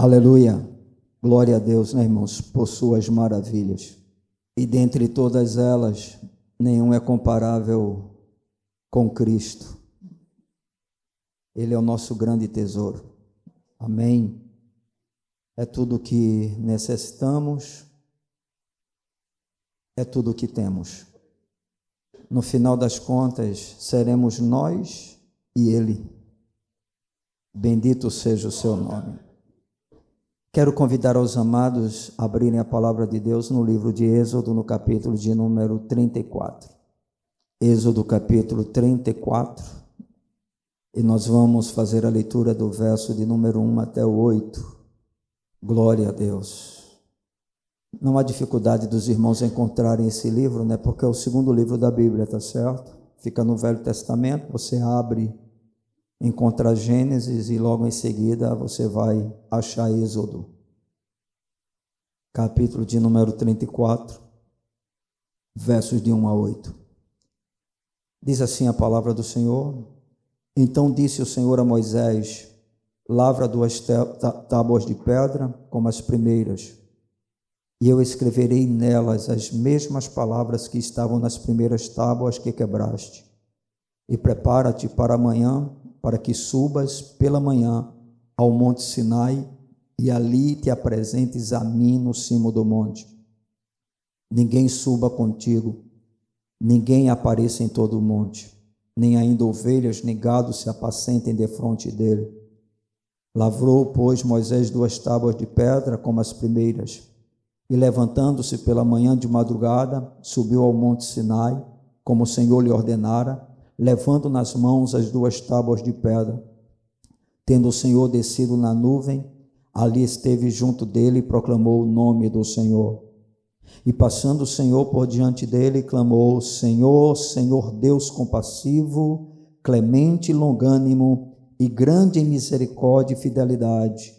Aleluia. Glória a Deus, né, irmãos, por suas maravilhas. E dentre todas elas, nenhum é comparável com Cristo. Ele é o nosso grande tesouro. Amém. É tudo que necessitamos, é tudo que temos. No final das contas, seremos nós e Ele. Bendito seja o seu nome. Quero convidar os amados a abrirem a palavra de Deus no livro de Êxodo, no capítulo de número 34. Êxodo, capítulo 34. E nós vamos fazer a leitura do verso de número 1 até o 8. Glória a Deus. Não há dificuldade dos irmãos encontrarem esse livro, né? Porque é o segundo livro da Bíblia, tá certo? Fica no Velho Testamento, você abre encontra Gênesis e logo em seguida você vai achar Êxodo, capítulo de número 34, versos de 1 a 8. Diz assim a palavra do Senhor: Então disse o Senhor a Moisés: Lavra duas tábuas de pedra como as primeiras, e eu escreverei nelas as mesmas palavras que estavam nas primeiras tábuas que quebraste. E prepara-te para amanhã para que subas pela manhã ao monte Sinai e ali te apresentes a mim no cimo do monte. Ninguém suba contigo, ninguém apareça em todo o monte, nem ainda ovelhas nem gado se apacentem defronte dele. Lavrou, pois, Moisés duas tábuas de pedra como as primeiras, e levantando-se pela manhã de madrugada, subiu ao monte Sinai, como o Senhor lhe ordenara, levando nas mãos as duas tábuas de pedra. Tendo o Senhor descido na nuvem, ali esteve junto dele e proclamou o nome do Senhor. E passando o Senhor por diante dele, clamou: Senhor, Senhor Deus compassivo, clemente e longânimo, e grande em misericórdia e fidelidade,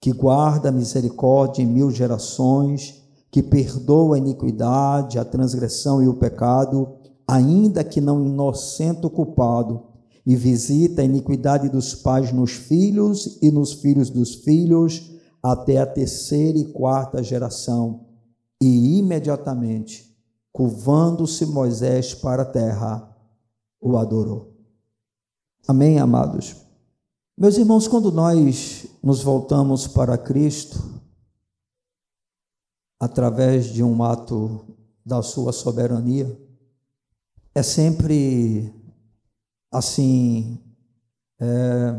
que guarda a misericórdia em mil gerações, que perdoa a iniquidade, a transgressão e o pecado, ainda que não inocente o culpado, e visita a iniquidade dos pais nos filhos e nos filhos dos filhos, até a terceira e quarta geração. E imediatamente, curvando-se Moisés para a terra, o adorou. Amém, amados? Meus irmãos, quando nós nos voltamos para Cristo, através de um ato da sua soberania, é sempre assim é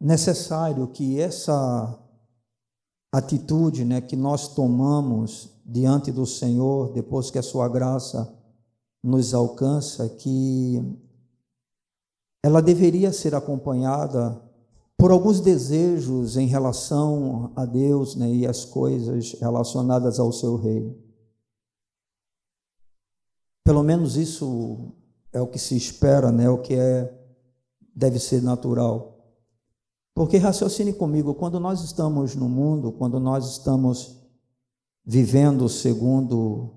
necessário que essa atitude, né, que nós tomamos diante do Senhor depois que a sua graça nos alcança, que ela deveria ser acompanhada por alguns desejos em relação a Deus né, e as coisas relacionadas ao seu reino. Pelo menos isso é o que se espera, né? O que é deve ser natural. Porque raciocine comigo, quando nós estamos no mundo, quando nós estamos vivendo segundo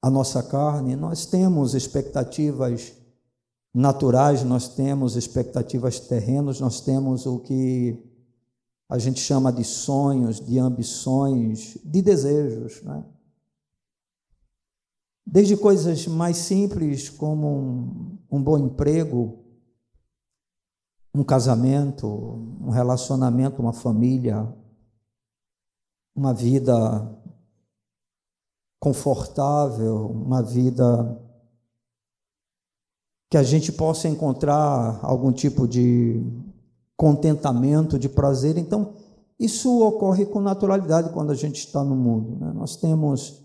a nossa carne, nós temos expectativas naturais, nós temos expectativas terrenas, nós temos o que a gente chama de sonhos, de ambições, de desejos, né? Desde coisas mais simples como um, um bom emprego, um casamento, um relacionamento, uma família, uma vida confortável, uma vida que a gente possa encontrar algum tipo de contentamento, de prazer. Então, isso ocorre com naturalidade quando a gente está no mundo. Né? Nós temos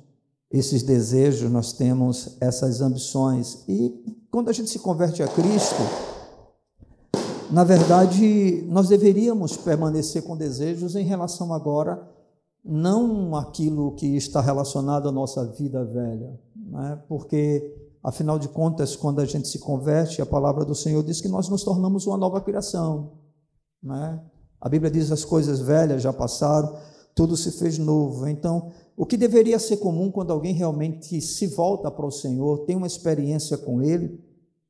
esses desejos, nós temos essas ambições. E quando a gente se converte a Cristo, na verdade, nós deveríamos permanecer com desejos em relação agora, não aquilo que está relacionado à nossa vida velha, né? porque, afinal de contas, quando a gente se converte, a palavra do Senhor diz que nós nos tornamos uma nova criação. Né? A Bíblia diz as coisas velhas já passaram, tudo se fez novo. Então, o que deveria ser comum quando alguém realmente se volta para o Senhor, tem uma experiência com Ele,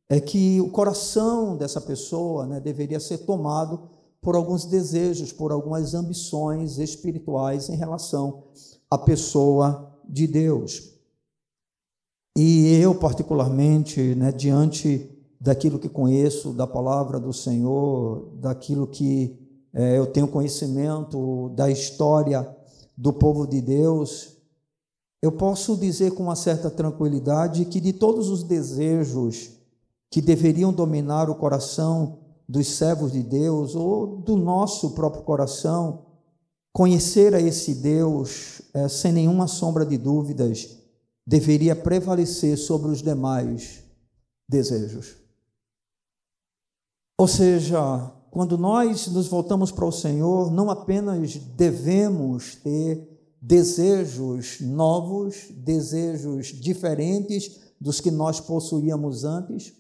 é que o coração dessa pessoa né, deveria ser tomado por alguns desejos, por algumas ambições espirituais em relação à pessoa de Deus. E eu, particularmente, né, diante daquilo que conheço, da palavra do Senhor, daquilo que é, eu tenho conhecimento da história do povo de Deus, eu posso dizer com uma certa tranquilidade que de todos os desejos que deveriam dominar o coração dos servos de Deus ou do nosso próprio coração, conhecer a esse Deus, é, sem nenhuma sombra de dúvidas, deveria prevalecer sobre os demais desejos. Ou seja, quando nós nos voltamos para o Senhor, não apenas devemos ter desejos novos, desejos diferentes dos que nós possuíamos antes,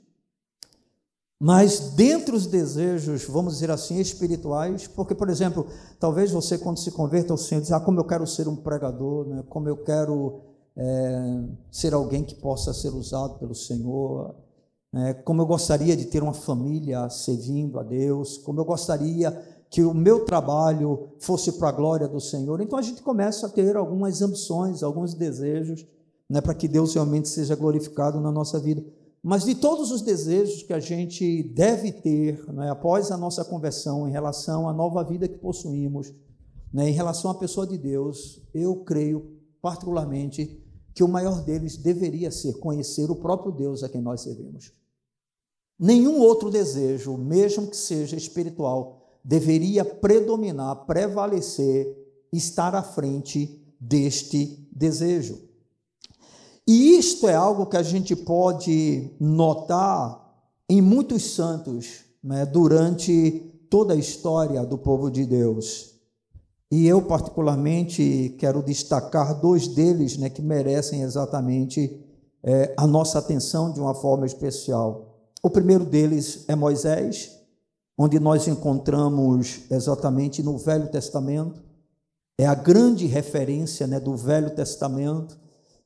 mas dentre os desejos, vamos dizer assim, espirituais, porque, por exemplo, talvez você, quando se converta ao Senhor, diz: Ah, como eu quero ser um pregador, né? como eu quero é, ser alguém que possa ser usado pelo Senhor, né? como eu gostaria de ter uma família servindo a Deus, como eu gostaria que o meu trabalho fosse para a glória do Senhor. Então a gente começa a ter algumas ambições, alguns desejos, né, para que Deus realmente seja glorificado na nossa vida. Mas de todos os desejos que a gente deve ter né, após a nossa conversão, em relação à nova vida que possuímos, né, em relação à pessoa de Deus, eu creio particularmente que o maior deles deveria ser conhecer o próprio Deus a quem nós servimos. Nenhum outro desejo, mesmo que seja espiritual, deveria predominar, prevalecer, estar à frente deste desejo. E isto é algo que a gente pode notar em muitos santos né, durante toda a história do povo de Deus. E eu, particularmente, quero destacar dois deles né, que merecem exatamente é, a nossa atenção de uma forma especial. O primeiro deles é Moisés, onde nós encontramos exatamente no Velho Testamento, é a grande referência né, do Velho Testamento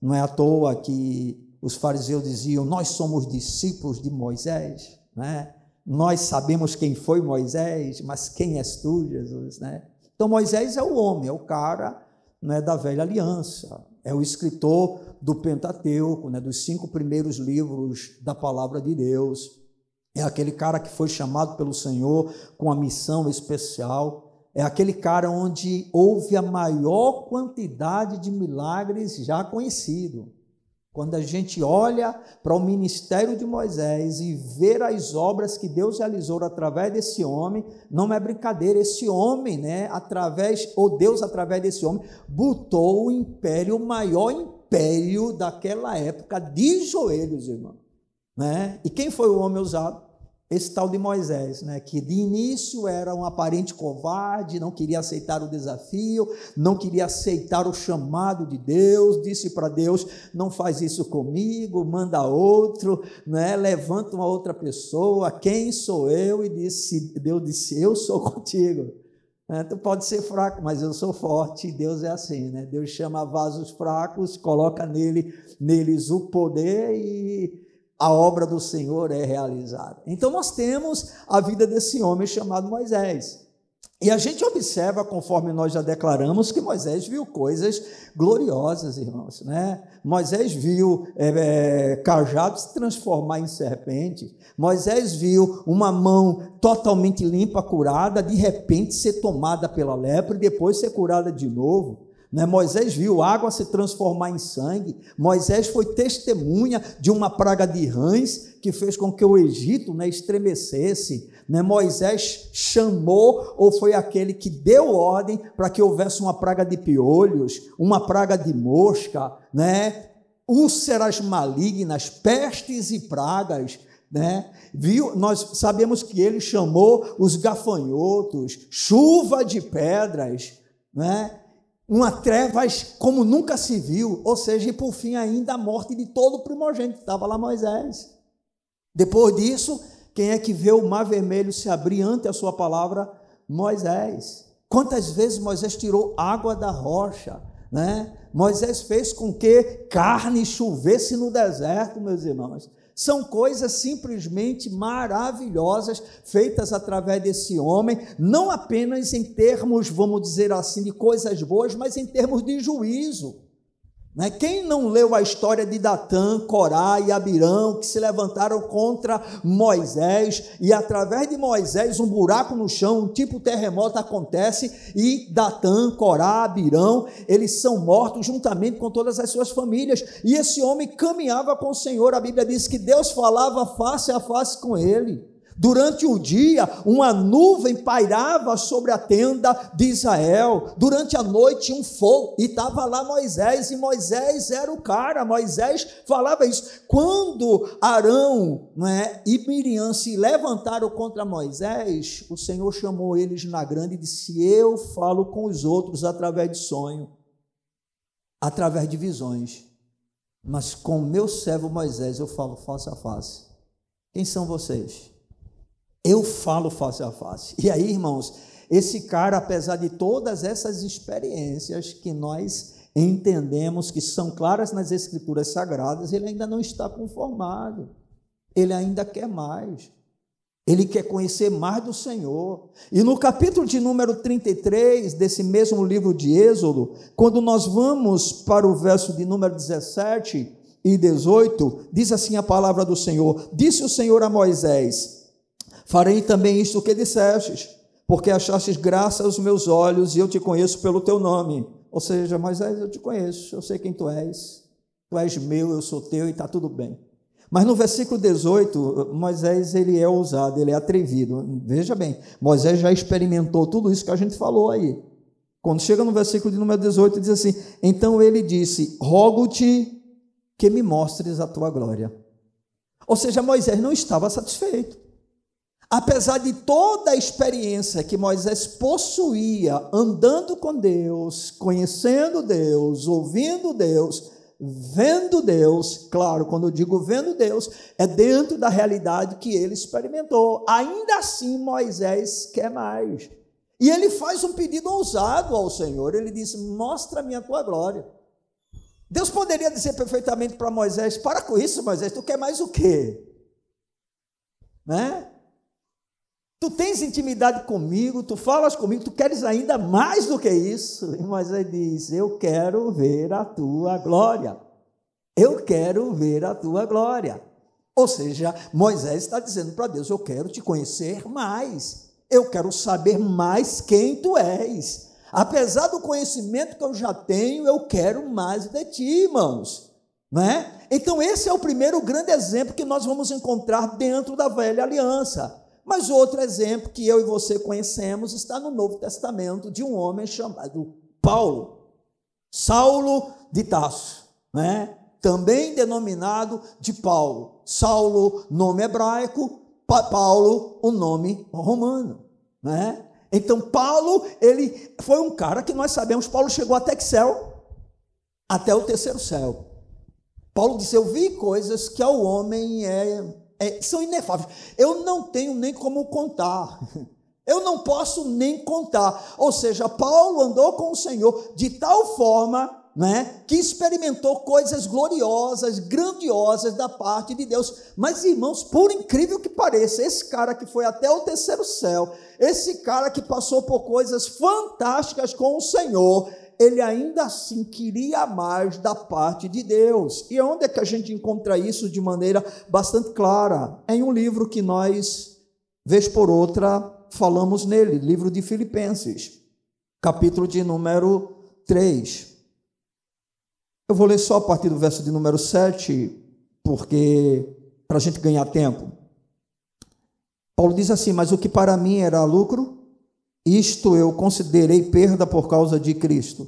não é à toa que os fariseus diziam: Nós somos discípulos de Moisés, né? nós sabemos quem foi Moisés, mas quem és tu, Jesus? Né? Então, Moisés é o homem, é o cara né, da velha aliança, é o escritor do Pentateuco, né, dos cinco primeiros livros da palavra de Deus. É aquele cara que foi chamado pelo Senhor com a missão especial é aquele cara onde houve a maior quantidade de milagres já conhecido. Quando a gente olha para o ministério de Moisés e vê as obras que Deus realizou através desse homem, não é brincadeira, esse homem, né, através, ou Deus através desse homem, botou o império, o maior império daquela época, de joelhos, irmão. Né? E quem foi o homem usado? Esse tal de Moisés, né, que de início era um aparente covarde, não queria aceitar o desafio, não queria aceitar o chamado de Deus, disse para Deus: não faz isso comigo, manda outro, né, levanta uma outra pessoa, quem sou eu? E disse, Deus disse: Eu sou contigo. É, tu pode ser fraco, mas eu sou forte, Deus é assim, né? Deus chama vasos fracos, coloca nele, neles o poder e a obra do Senhor é realizada. Então nós temos a vida desse homem chamado Moisés. E a gente observa, conforme nós já declaramos, que Moisés viu coisas gloriosas, irmãos. Né? Moisés viu é, é, cajado se transformar em serpente. Moisés viu uma mão totalmente limpa, curada, de repente ser tomada pela lepra e depois ser curada de novo. Né? Moisés viu água se transformar em sangue. Moisés foi testemunha de uma praga de rãs que fez com que o Egito né, estremecesse. Né? Moisés chamou, ou foi aquele que deu ordem para que houvesse uma praga de piolhos, uma praga de mosca, né? úlceras malignas, pestes e pragas. Né? Viu? Nós sabemos que ele chamou os gafanhotos, chuva de pedras, né? Uma trevas como nunca se viu, ou seja, e por fim ainda a morte de todo o primogênito, estava lá Moisés. Depois disso, quem é que vê o mar vermelho se abrir ante a sua palavra? Moisés. Quantas vezes Moisés tirou água da rocha, né? Moisés fez com que carne chovesse no deserto, meus irmãos. São coisas simplesmente maravilhosas feitas através desse homem, não apenas em termos, vamos dizer assim, de coisas boas, mas em termos de juízo. Né? Quem não leu a história de Datã, Corá e Abirão, que se levantaram contra Moisés, e através de Moisés, um buraco no chão, um tipo terremoto acontece, e Datã, Corá, Abirão, eles são mortos juntamente com todas as suas famílias. E esse homem caminhava com o Senhor, a Bíblia diz que Deus falava face a face com ele. Durante o dia, uma nuvem pairava sobre a tenda de Israel. Durante a noite, um fogo. E estava lá Moisés, e Moisés era o cara. Moisés falava isso. Quando Arão né, e Miriam se levantaram contra Moisés, o Senhor chamou eles na grande e disse: Eu falo com os outros através de sonho, através de visões. Mas com meu servo Moisés eu falo face a face. Quem são vocês? Eu falo face a face. E aí, irmãos, esse cara, apesar de todas essas experiências que nós entendemos que são claras nas Escrituras Sagradas, ele ainda não está conformado. Ele ainda quer mais. Ele quer conhecer mais do Senhor. E no capítulo de número 33 desse mesmo livro de Êxodo, quando nós vamos para o verso de número 17 e 18, diz assim a palavra do Senhor: Disse o Senhor a Moisés: Farei também isto que dissestes, porque achastes graça aos meus olhos e eu te conheço pelo teu nome. Ou seja, Moisés, eu te conheço, eu sei quem tu és, tu és meu, eu sou teu e está tudo bem. Mas no versículo 18, Moisés ele é ousado, ele é atrevido. Veja bem, Moisés já experimentou tudo isso que a gente falou aí. Quando chega no versículo de número 18, diz assim: Então ele disse: Rogo-te que me mostres a tua glória. Ou seja, Moisés não estava satisfeito. Apesar de toda a experiência que Moisés possuía andando com Deus, conhecendo Deus, ouvindo Deus, vendo Deus, claro, quando eu digo vendo Deus, é dentro da realidade que ele experimentou. Ainda assim, Moisés quer mais. E ele faz um pedido ousado ao Senhor. Ele diz: Mostra-me a tua glória. Deus poderia dizer perfeitamente para Moisés: Para com isso, Moisés, tu quer mais o quê? Né? Tu tens intimidade comigo, tu falas comigo, tu queres ainda mais do que isso. E Moisés diz: Eu quero ver a tua glória. Eu quero ver a tua glória. Ou seja, Moisés está dizendo para Deus: Eu quero te conhecer mais. Eu quero saber mais quem tu és. Apesar do conhecimento que eu já tenho, eu quero mais de ti, irmãos. Né? Então, esse é o primeiro grande exemplo que nós vamos encontrar dentro da velha aliança. Mas outro exemplo que eu e você conhecemos está no Novo Testamento de um homem chamado Paulo, Saulo de Tarso, né? também denominado de Paulo. Saulo, nome hebraico, Paulo, o nome romano. Né? Então, Paulo, ele foi um cara que nós sabemos, Paulo chegou até que céu, até o terceiro céu. Paulo disse: Eu vi coisas que ao homem é é, são inefáveis. Eu não tenho nem como contar. Eu não posso nem contar. Ou seja, Paulo andou com o Senhor de tal forma né, que experimentou coisas gloriosas, grandiosas da parte de Deus. Mas, irmãos, por incrível que pareça, esse cara que foi até o terceiro céu, esse cara que passou por coisas fantásticas com o Senhor, ele ainda assim queria mais da parte de Deus. E onde é que a gente encontra isso de maneira bastante clara? É em um livro que nós, vez por outra, falamos nele, livro de Filipenses, capítulo de número 3. Eu vou ler só a partir do verso de número 7, porque para a gente ganhar tempo. Paulo diz assim: Mas o que para mim era lucro, isto eu considerei perda por causa de Cristo.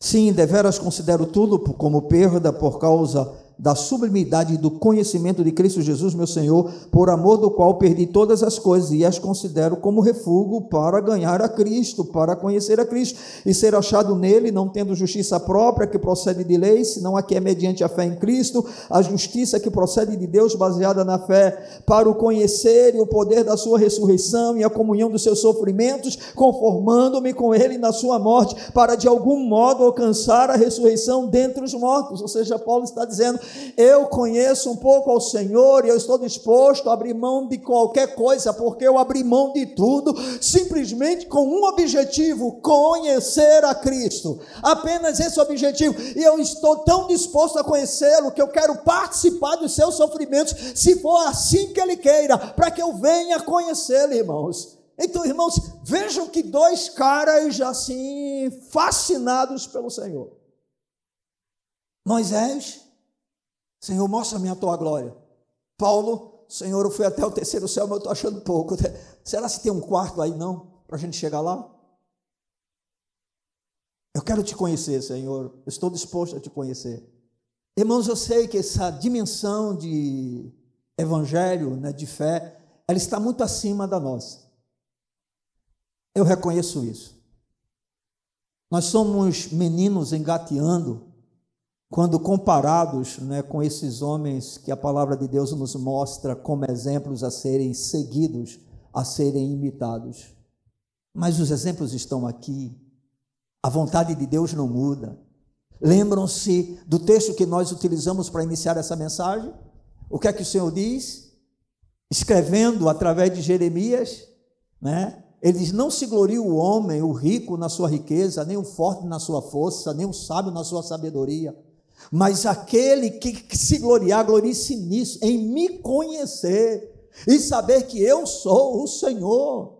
Sim, deveras considero tudo como perda por causa da sublimidade do conhecimento de Cristo Jesus, meu Senhor, por amor do qual perdi todas as coisas e as considero como refúgio para ganhar a Cristo, para conhecer a Cristo e ser achado nele, não tendo justiça própria que procede de lei, senão a que é mediante a fé em Cristo, a justiça que procede de Deus baseada na fé, para o conhecer e o poder da sua ressurreição e a comunhão dos seus sofrimentos, conformando-me com ele na sua morte, para de algum modo alcançar a ressurreição dentre os mortos. Ou seja, Paulo está dizendo: Eu conheço um pouco ao Senhor e eu estou disposto a abrir mão de qualquer coisa, porque eu abri mão de tudo, simplesmente com um objetivo: conhecer a Cristo. Apenas esse objetivo. E eu estou tão disposto a conhecê-lo que eu quero participar dos seus sofrimentos, se for assim que Ele queira, para que eu venha conhecê-lo, irmãos. Então, irmãos, vejam que dois caras assim, fascinados pelo Senhor. Moisés, Senhor, mostra-me a tua glória. Paulo, Senhor, eu fui até o terceiro céu, mas eu estou achando pouco. Será que tem um quarto aí, não? Para a gente chegar lá? Eu quero te conhecer, Senhor. Estou disposto a te conhecer. Irmãos, eu sei que essa dimensão de evangelho, né, de fé, ela está muito acima da nossa. Eu reconheço isso. Nós somos meninos engateando quando comparados né, com esses homens que a palavra de Deus nos mostra como exemplos a serem seguidos, a serem imitados. Mas os exemplos estão aqui. A vontade de Deus não muda. Lembram-se do texto que nós utilizamos para iniciar essa mensagem? O que é que o Senhor diz? Escrevendo através de Jeremias, né? Ele diz: Não se glorie o homem, o rico na sua riqueza, nem o forte na sua força, nem o sábio na sua sabedoria. Mas aquele que se gloriar, glorie-se nisso, em me conhecer e saber que eu sou o Senhor.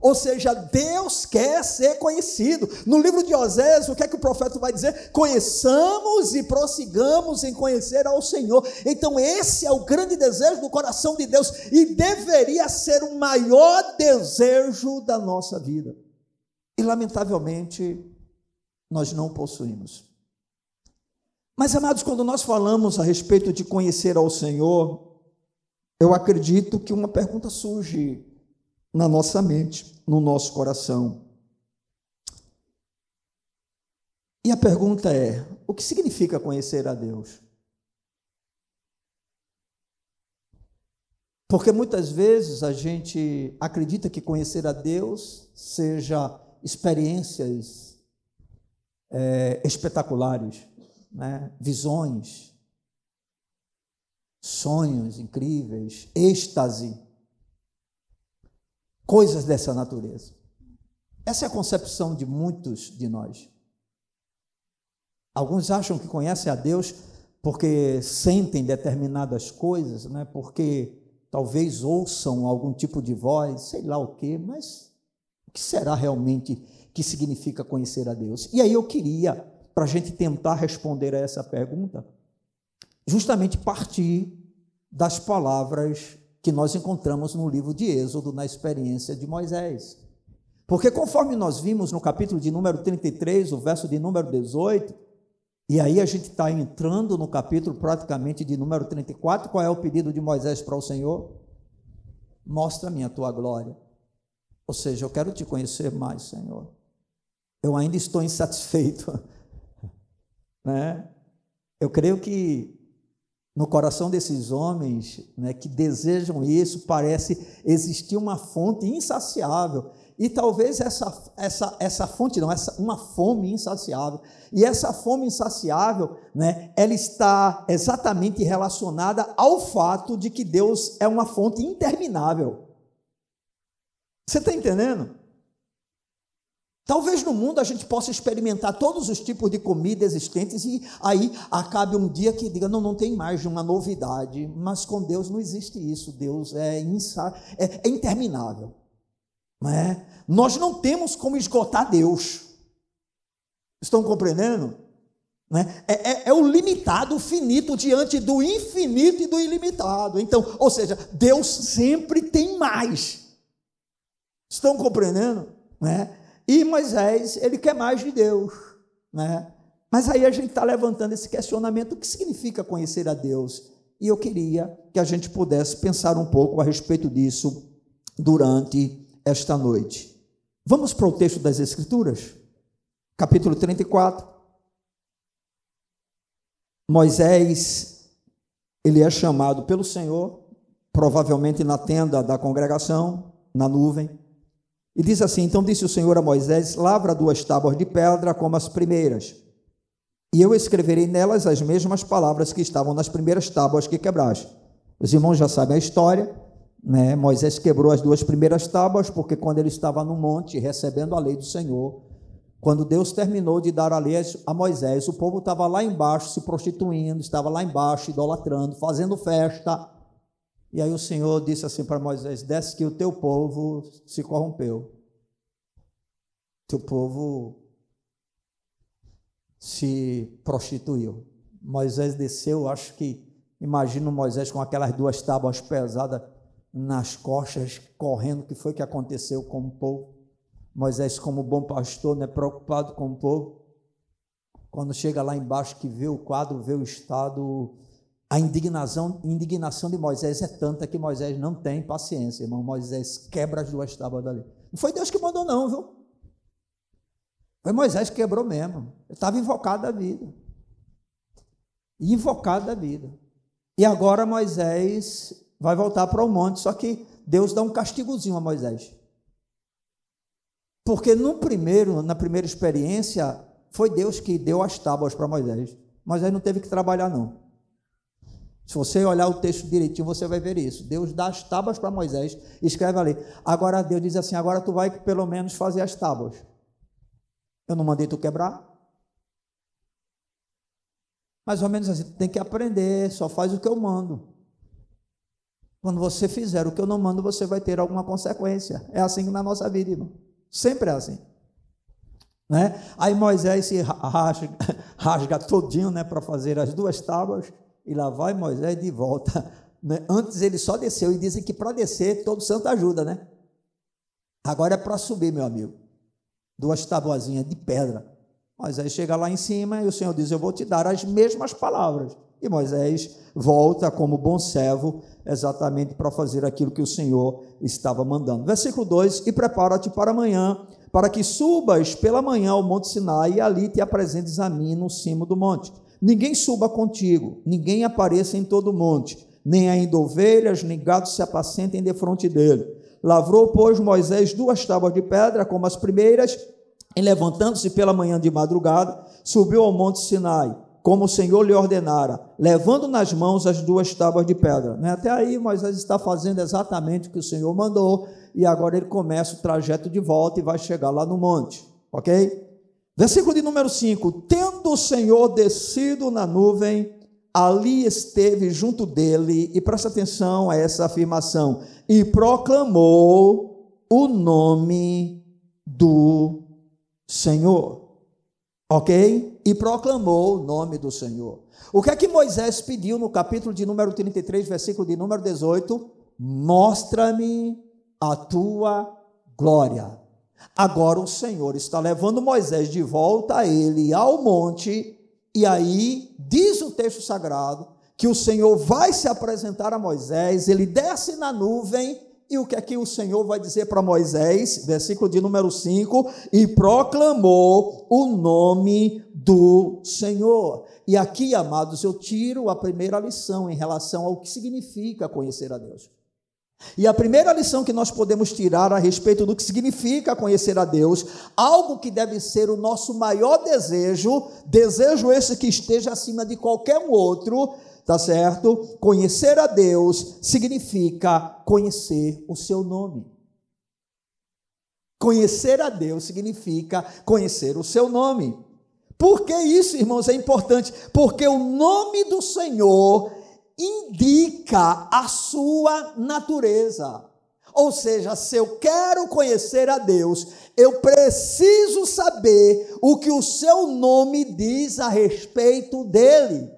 Ou seja, Deus quer ser conhecido. No livro de Osés, o que é que o profeta vai dizer? Conheçamos e prossigamos em conhecer ao Senhor. Então, esse é o grande desejo do coração de Deus e deveria ser o maior desejo da nossa vida. E, lamentavelmente, nós não possuímos. Mas, amados, quando nós falamos a respeito de conhecer ao Senhor, eu acredito que uma pergunta surge na nossa mente, no nosso coração. E a pergunta é: o que significa conhecer a Deus? Porque muitas vezes a gente acredita que conhecer a Deus seja experiências é, espetaculares, né? visões, sonhos incríveis, êxtase coisas dessa natureza. Essa é a concepção de muitos de nós. Alguns acham que conhecem a Deus porque sentem determinadas coisas, né? porque talvez ouçam algum tipo de voz, sei lá o quê, mas o que será realmente que significa conhecer a Deus? E aí eu queria, para a gente tentar responder a essa pergunta, justamente partir das palavras que nós encontramos no livro de Êxodo, na experiência de Moisés. Porque conforme nós vimos no capítulo de número 33, o verso de número 18, e aí a gente está entrando no capítulo praticamente de número 34, qual é o pedido de Moisés para o Senhor? Mostra-me a tua glória. Ou seja, eu quero te conhecer mais, Senhor. Eu ainda estou insatisfeito. Né? Eu creio que no coração desses homens né, que desejam isso, parece existir uma fonte insaciável. E talvez essa, essa, essa fonte, não, essa, uma fome insaciável. E essa fome insaciável, né, ela está exatamente relacionada ao fato de que Deus é uma fonte interminável. Você está entendendo? Talvez no mundo a gente possa experimentar todos os tipos de comida existentes e aí acabe um dia que diga, não, não tem mais uma novidade, mas com Deus não existe isso, Deus é, insa, é, é interminável. Não é? Nós não temos como esgotar Deus. Estão compreendendo? É? É, é, é, o limitado, o finito diante do infinito e do ilimitado. Então, ou seja, Deus sempre tem mais. Estão compreendendo? Não é? E Moisés, ele quer mais de Deus, né? Mas aí a gente está levantando esse questionamento: o que significa conhecer a Deus? E eu queria que a gente pudesse pensar um pouco a respeito disso durante esta noite. Vamos para o texto das Escrituras, capítulo 34. Moisés, ele é chamado pelo Senhor, provavelmente na tenda da congregação, na nuvem. E diz assim: Então disse o Senhor a Moisés: Lavra duas tábuas de pedra como as primeiras, e eu escreverei nelas as mesmas palavras que estavam nas primeiras tábuas que quebraste. Os irmãos já sabem a história, né? Moisés quebrou as duas primeiras tábuas, porque quando ele estava no monte recebendo a lei do Senhor, quando Deus terminou de dar a lei a Moisés, o povo estava lá embaixo se prostituindo, estava lá embaixo idolatrando, fazendo festa. E aí o Senhor disse assim para Moisés: Desce que o teu povo se corrompeu. Teu povo se prostituiu. Moisés desceu, acho que, imagino Moisés com aquelas duas tábuas pesadas nas costas, correndo, o que foi que aconteceu com o povo. Moisés, como bom pastor, né, preocupado com o povo, quando chega lá embaixo que vê o quadro, vê o estado, a indignação, indignação de Moisés é tanta que Moisés não tem paciência, irmão. Moisés quebra as duas tábuas dali. Não foi Deus que mandou, não, viu? Foi Moisés que quebrou mesmo. Ele estava invocado da vida. Invocado da vida. E agora Moisés vai voltar para o monte, só que Deus dá um castigozinho a Moisés. Porque no primeiro, na primeira experiência, foi Deus que deu as tábuas para Moisés. Moisés não teve que trabalhar, não. Se você olhar o texto direitinho, você vai ver isso. Deus dá as tábuas para Moisés, escreve ali. Agora Deus diz assim: agora tu vai pelo menos fazer as tábuas. Eu não mandei tu quebrar. Mais ou menos assim, tu tem que aprender, só faz o que eu mando. Quando você fizer o que eu não mando, você vai ter alguma consequência. É assim na nossa vida, irmão. Sempre é assim. Né? Aí Moisés se rasga, rasga todinho né, para fazer as duas tábuas e lá vai Moisés de volta. Né? Antes ele só desceu e dizem que para descer todo santo ajuda, né? Agora é para subir, meu amigo. Duas tabuazinhas de pedra. Moisés chega lá em cima e o Senhor diz: Eu vou te dar as mesmas palavras. E Moisés volta como bom servo, exatamente para fazer aquilo que o Senhor estava mandando. Versículo 2: E prepara-te para amanhã, para que subas pela manhã ao Monte Sinai e ali te apresentes a mim no cimo do monte. Ninguém suba contigo, ninguém apareça em todo o monte, nem ainda ovelhas, nem gados se apacentem de frente dele. Lavrou, pois, Moisés duas tábuas de pedra, como as primeiras, e levantando-se pela manhã de madrugada, subiu ao monte Sinai como o Senhor lhe ordenara, levando nas mãos as duas tábuas de pedra. Né? Até aí Moisés está fazendo exatamente o que o Senhor mandou, e agora ele começa o trajeto de volta e vai chegar lá no monte, ok? Versículo de número 5: Tendo o Senhor descido na nuvem, ali esteve junto dele, e presta atenção a essa afirmação, e proclamou o nome do Senhor. Ok? E proclamou o nome do Senhor. O que é que Moisés pediu no capítulo de número 33, versículo de número 18? Mostra-me a tua glória. Agora o Senhor está levando Moisés de volta a ele ao monte, e aí diz o texto sagrado que o Senhor vai se apresentar a Moisés, ele desce na nuvem e o que é que o Senhor vai dizer para Moisés? Versículo de número 5: E proclamou o nome do Senhor. E aqui, amados, eu tiro a primeira lição em relação ao que significa conhecer a Deus. E a primeira lição que nós podemos tirar a respeito do que significa conhecer a Deus, algo que deve ser o nosso maior desejo, desejo esse que esteja acima de qualquer um outro, tá certo? Conhecer a Deus significa conhecer o seu nome. Conhecer a Deus significa conhecer o seu nome. Por que isso, irmãos, é importante? Porque o nome do Senhor indica a sua natureza. Ou seja, se eu quero conhecer a Deus, eu preciso saber o que o seu nome diz a respeito dele.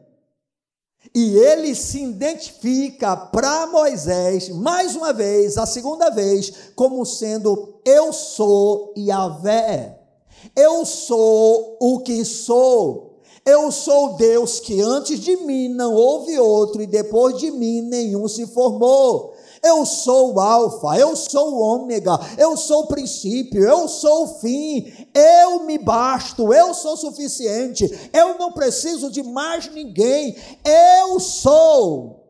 E ele se identifica para Moisés, mais uma vez, a segunda vez, como sendo: Eu sou Yahvé, eu sou o que sou, eu sou Deus que antes de mim não houve outro e depois de mim nenhum se formou. Eu sou o Alfa, eu sou o Ômega, eu sou o princípio, eu sou o fim, eu me basto, eu sou suficiente, eu não preciso de mais ninguém, eu sou.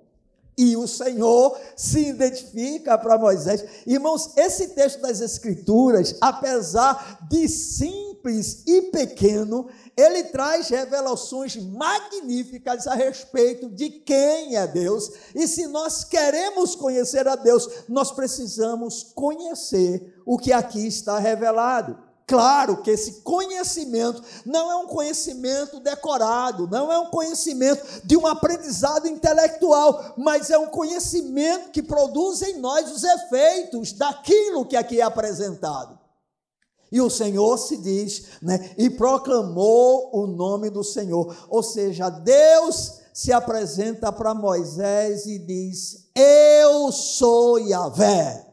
E o Senhor se identifica para Moisés. Irmãos, esse texto das Escrituras, apesar de sim simples e pequeno, ele traz revelações magníficas a respeito de quem é Deus. E se nós queremos conhecer a Deus, nós precisamos conhecer o que aqui está revelado. Claro que esse conhecimento não é um conhecimento decorado, não é um conhecimento de um aprendizado intelectual, mas é um conhecimento que produz em nós os efeitos daquilo que aqui é apresentado. E o Senhor se diz, né, e proclamou o nome do Senhor. Ou seja, Deus se apresenta para Moisés e diz: Eu sou Yahvé.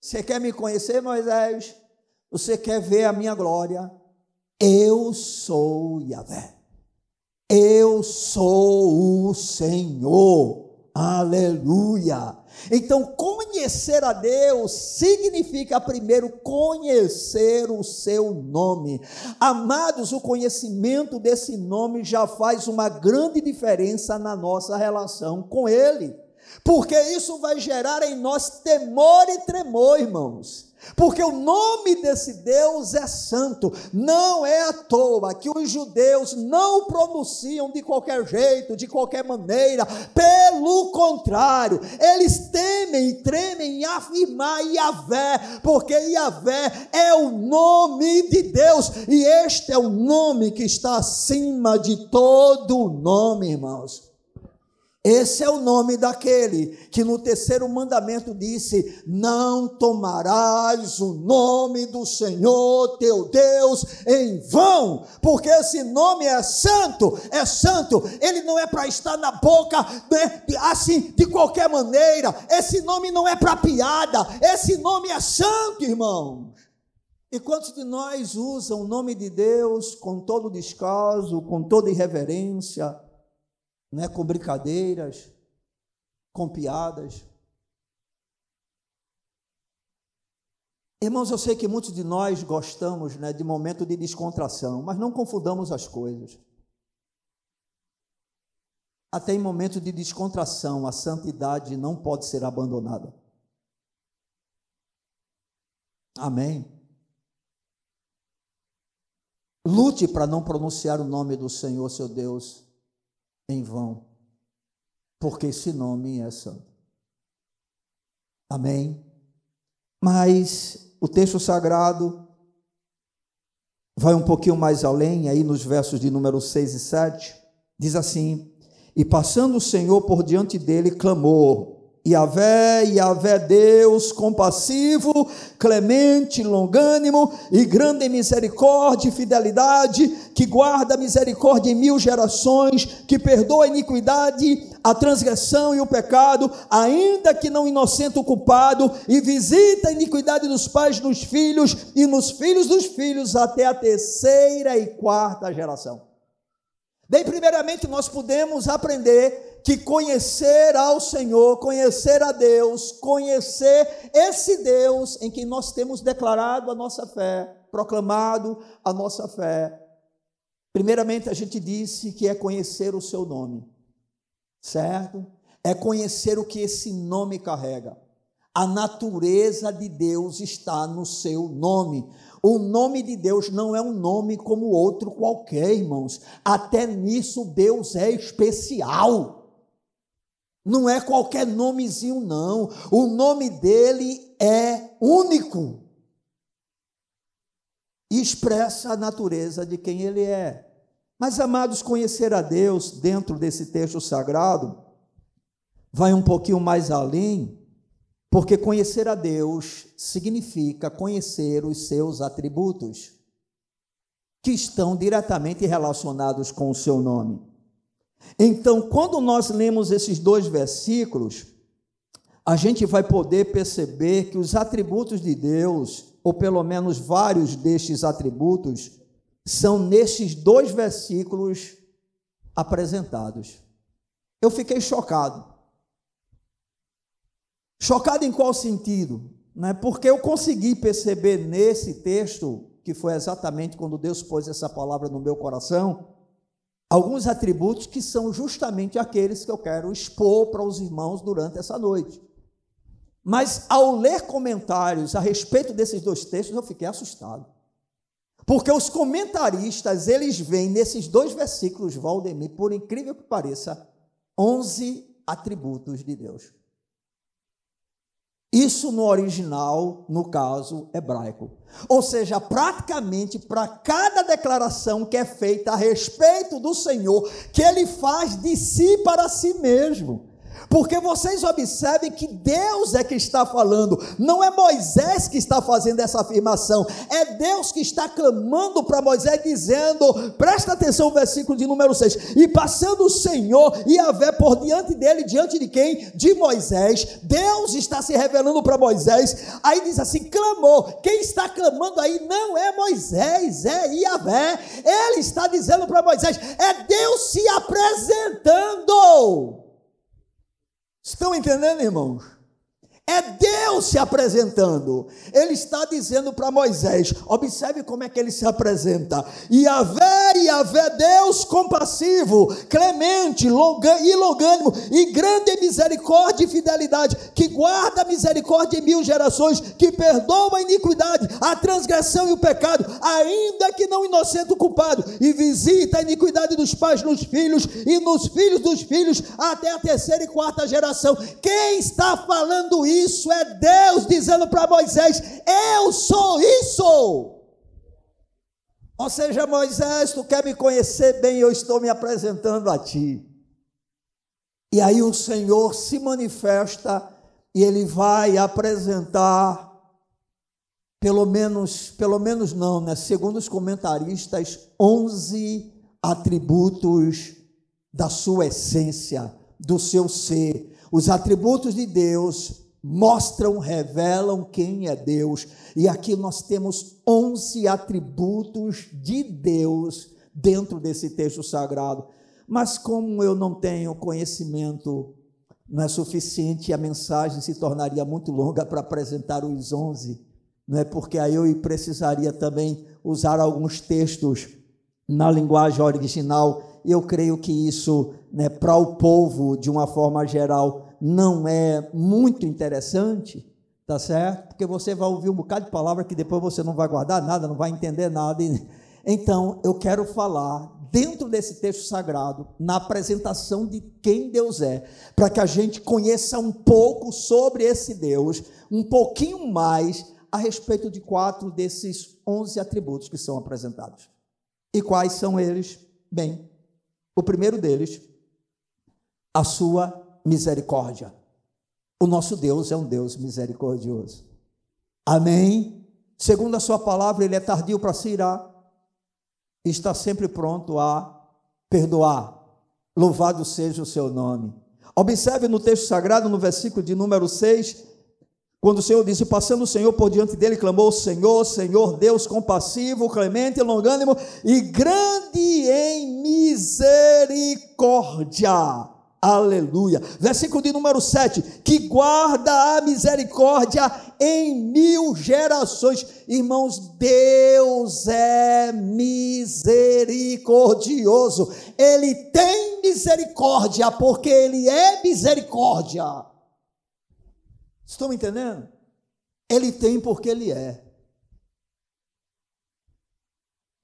Você quer me conhecer, Moisés? Você quer ver a minha glória? Eu sou Yahvé. Eu sou o Senhor. Aleluia. Então, conhecer a Deus significa primeiro conhecer o seu nome. Amados, o conhecimento desse nome já faz uma grande diferença na nossa relação com Ele, porque isso vai gerar em nós temor e tremor, irmãos. Porque o nome desse Deus é santo. Não é à toa que os judeus não pronunciam de qualquer jeito, de qualquer maneira. Pelo contrário, eles temem e tremem em afirmar Yahvé, porque Yahvé é o nome de Deus. E este é o nome que está acima de todo nome, irmãos. Esse é o nome daquele que no terceiro mandamento disse: Não tomarás o nome do Senhor teu Deus em vão, porque esse nome é santo, é santo, ele não é para estar na boca né, assim de qualquer maneira, esse nome não é para piada, esse nome é santo, irmão. E quantos de nós usam o nome de Deus com todo descaso, com toda irreverência? Né, com brincadeiras, com piadas. Irmãos, eu sei que muitos de nós gostamos né, de momento de descontração, mas não confundamos as coisas. Até em momento de descontração, a santidade não pode ser abandonada. Amém. Lute para não pronunciar o nome do Senhor, seu Deus, em vão, porque esse nome é santo. Amém? Mas o texto sagrado vai um pouquinho mais além, aí nos versos de número 6 e 7, diz assim: E passando o Senhor por diante dele, clamou: Yahvé, Yahvé Deus, compassivo, clemente, longânimo e grande misericórdia e fidelidade, que guarda a misericórdia em mil gerações, que perdoa a iniquidade, a transgressão e o pecado, ainda que não inocente o culpado, e visita a iniquidade dos pais nos filhos e nos filhos dos filhos até a terceira e quarta geração. Bem, primeiramente nós podemos aprender que conhecer ao Senhor, conhecer a Deus, conhecer esse Deus em que nós temos declarado a nossa fé, proclamado a nossa fé. Primeiramente, a gente disse que é conhecer o seu nome, certo? É conhecer o que esse nome carrega. A natureza de Deus está no seu nome. O nome de Deus não é um nome como outro qualquer, irmãos. Até nisso Deus é especial. Não é qualquer nomezinho, não. O nome dele é único. E expressa a natureza de quem ele é. Mas, amados, conhecer a Deus dentro desse texto sagrado vai um pouquinho mais além, porque conhecer a Deus significa conhecer os seus atributos, que estão diretamente relacionados com o seu nome. Então, quando nós lemos esses dois versículos, a gente vai poder perceber que os atributos de Deus, ou pelo menos vários destes atributos, são nesses dois versículos apresentados. Eu fiquei chocado. Chocado em qual sentido? Não é porque eu consegui perceber nesse texto, que foi exatamente quando Deus pôs essa palavra no meu coração, alguns atributos que são justamente aqueles que eu quero expor para os irmãos durante essa noite. Mas ao ler comentários a respeito desses dois textos, eu fiquei assustado. Porque os comentaristas, eles veem nesses dois versículos, Valdemir, por incrível que pareça, 11 atributos de Deus. Isso no original, no caso hebraico. Ou seja, praticamente para cada declaração que é feita a respeito do Senhor, que ele faz de si para si mesmo. Porque vocês observem que Deus é que está falando, não é Moisés que está fazendo essa afirmação, é Deus que está clamando para Moisés, dizendo: presta atenção versículo de número 6: E passando o Senhor e Vé por diante dele, diante de quem? De Moisés, Deus está se revelando para Moisés, aí diz assim: clamou, quem está clamando aí não é Moisés, é Iavé, ele está dizendo para Moisés: é Deus se apresentando. Estão entendendo, irmãos? É Deus se apresentando. Ele está dizendo para Moisés: observe como é que ele se apresenta. Yahvé, Yahvé, Deus compassivo, clemente, e longânimo, e grande em misericórdia e fidelidade, que guarda a misericórdia em mil gerações, que perdoa a iniquidade, a transgressão e o pecado, ainda que não inocente o culpado, e visita a iniquidade dos pais nos filhos e nos filhos dos filhos, até a terceira e quarta geração. Quem está falando isso? Isso é Deus dizendo para Moisés: Eu sou isso. Ou seja, Moisés, tu quer me conhecer bem, eu estou me apresentando a ti. E aí o Senhor se manifesta e ele vai apresentar pelo menos, pelo menos não, né? Segundo os comentaristas, 11 atributos da sua essência, do seu ser. Os atributos de Deus mostram, revelam quem é Deus. E aqui nós temos 11 atributos de Deus dentro desse texto sagrado. Mas como eu não tenho conhecimento, não é suficiente, a mensagem se tornaria muito longa para apresentar os 11, não é porque aí eu precisaria também usar alguns textos na linguagem original. Eu creio que isso, né, para o povo, de uma forma geral, não é muito interessante, tá certo? Porque você vai ouvir um bocado de palavra que depois você não vai guardar nada, não vai entender nada. Então, eu quero falar dentro desse texto sagrado, na apresentação de quem Deus é, para que a gente conheça um pouco sobre esse Deus, um pouquinho mais a respeito de quatro desses onze atributos que são apresentados. E quais são eles? Bem, o primeiro deles, a sua misericórdia. O nosso Deus é um Deus misericordioso. Amém? Segundo a sua palavra, ele é tardio para se irar, está sempre pronto a perdoar. Louvado seja o seu nome. Observe no texto sagrado, no versículo de número 6, quando o Senhor disse: Passando o Senhor por diante dele, clamou: Senhor, Senhor, Deus compassivo, clemente, longânimo e grande em misericórdia Aleluia. Versículo de número 7: que guarda a misericórdia em mil gerações. Irmãos, Deus é misericordioso. Ele tem misericórdia porque Ele é misericórdia. Estão me entendendo? Ele tem porque Ele é.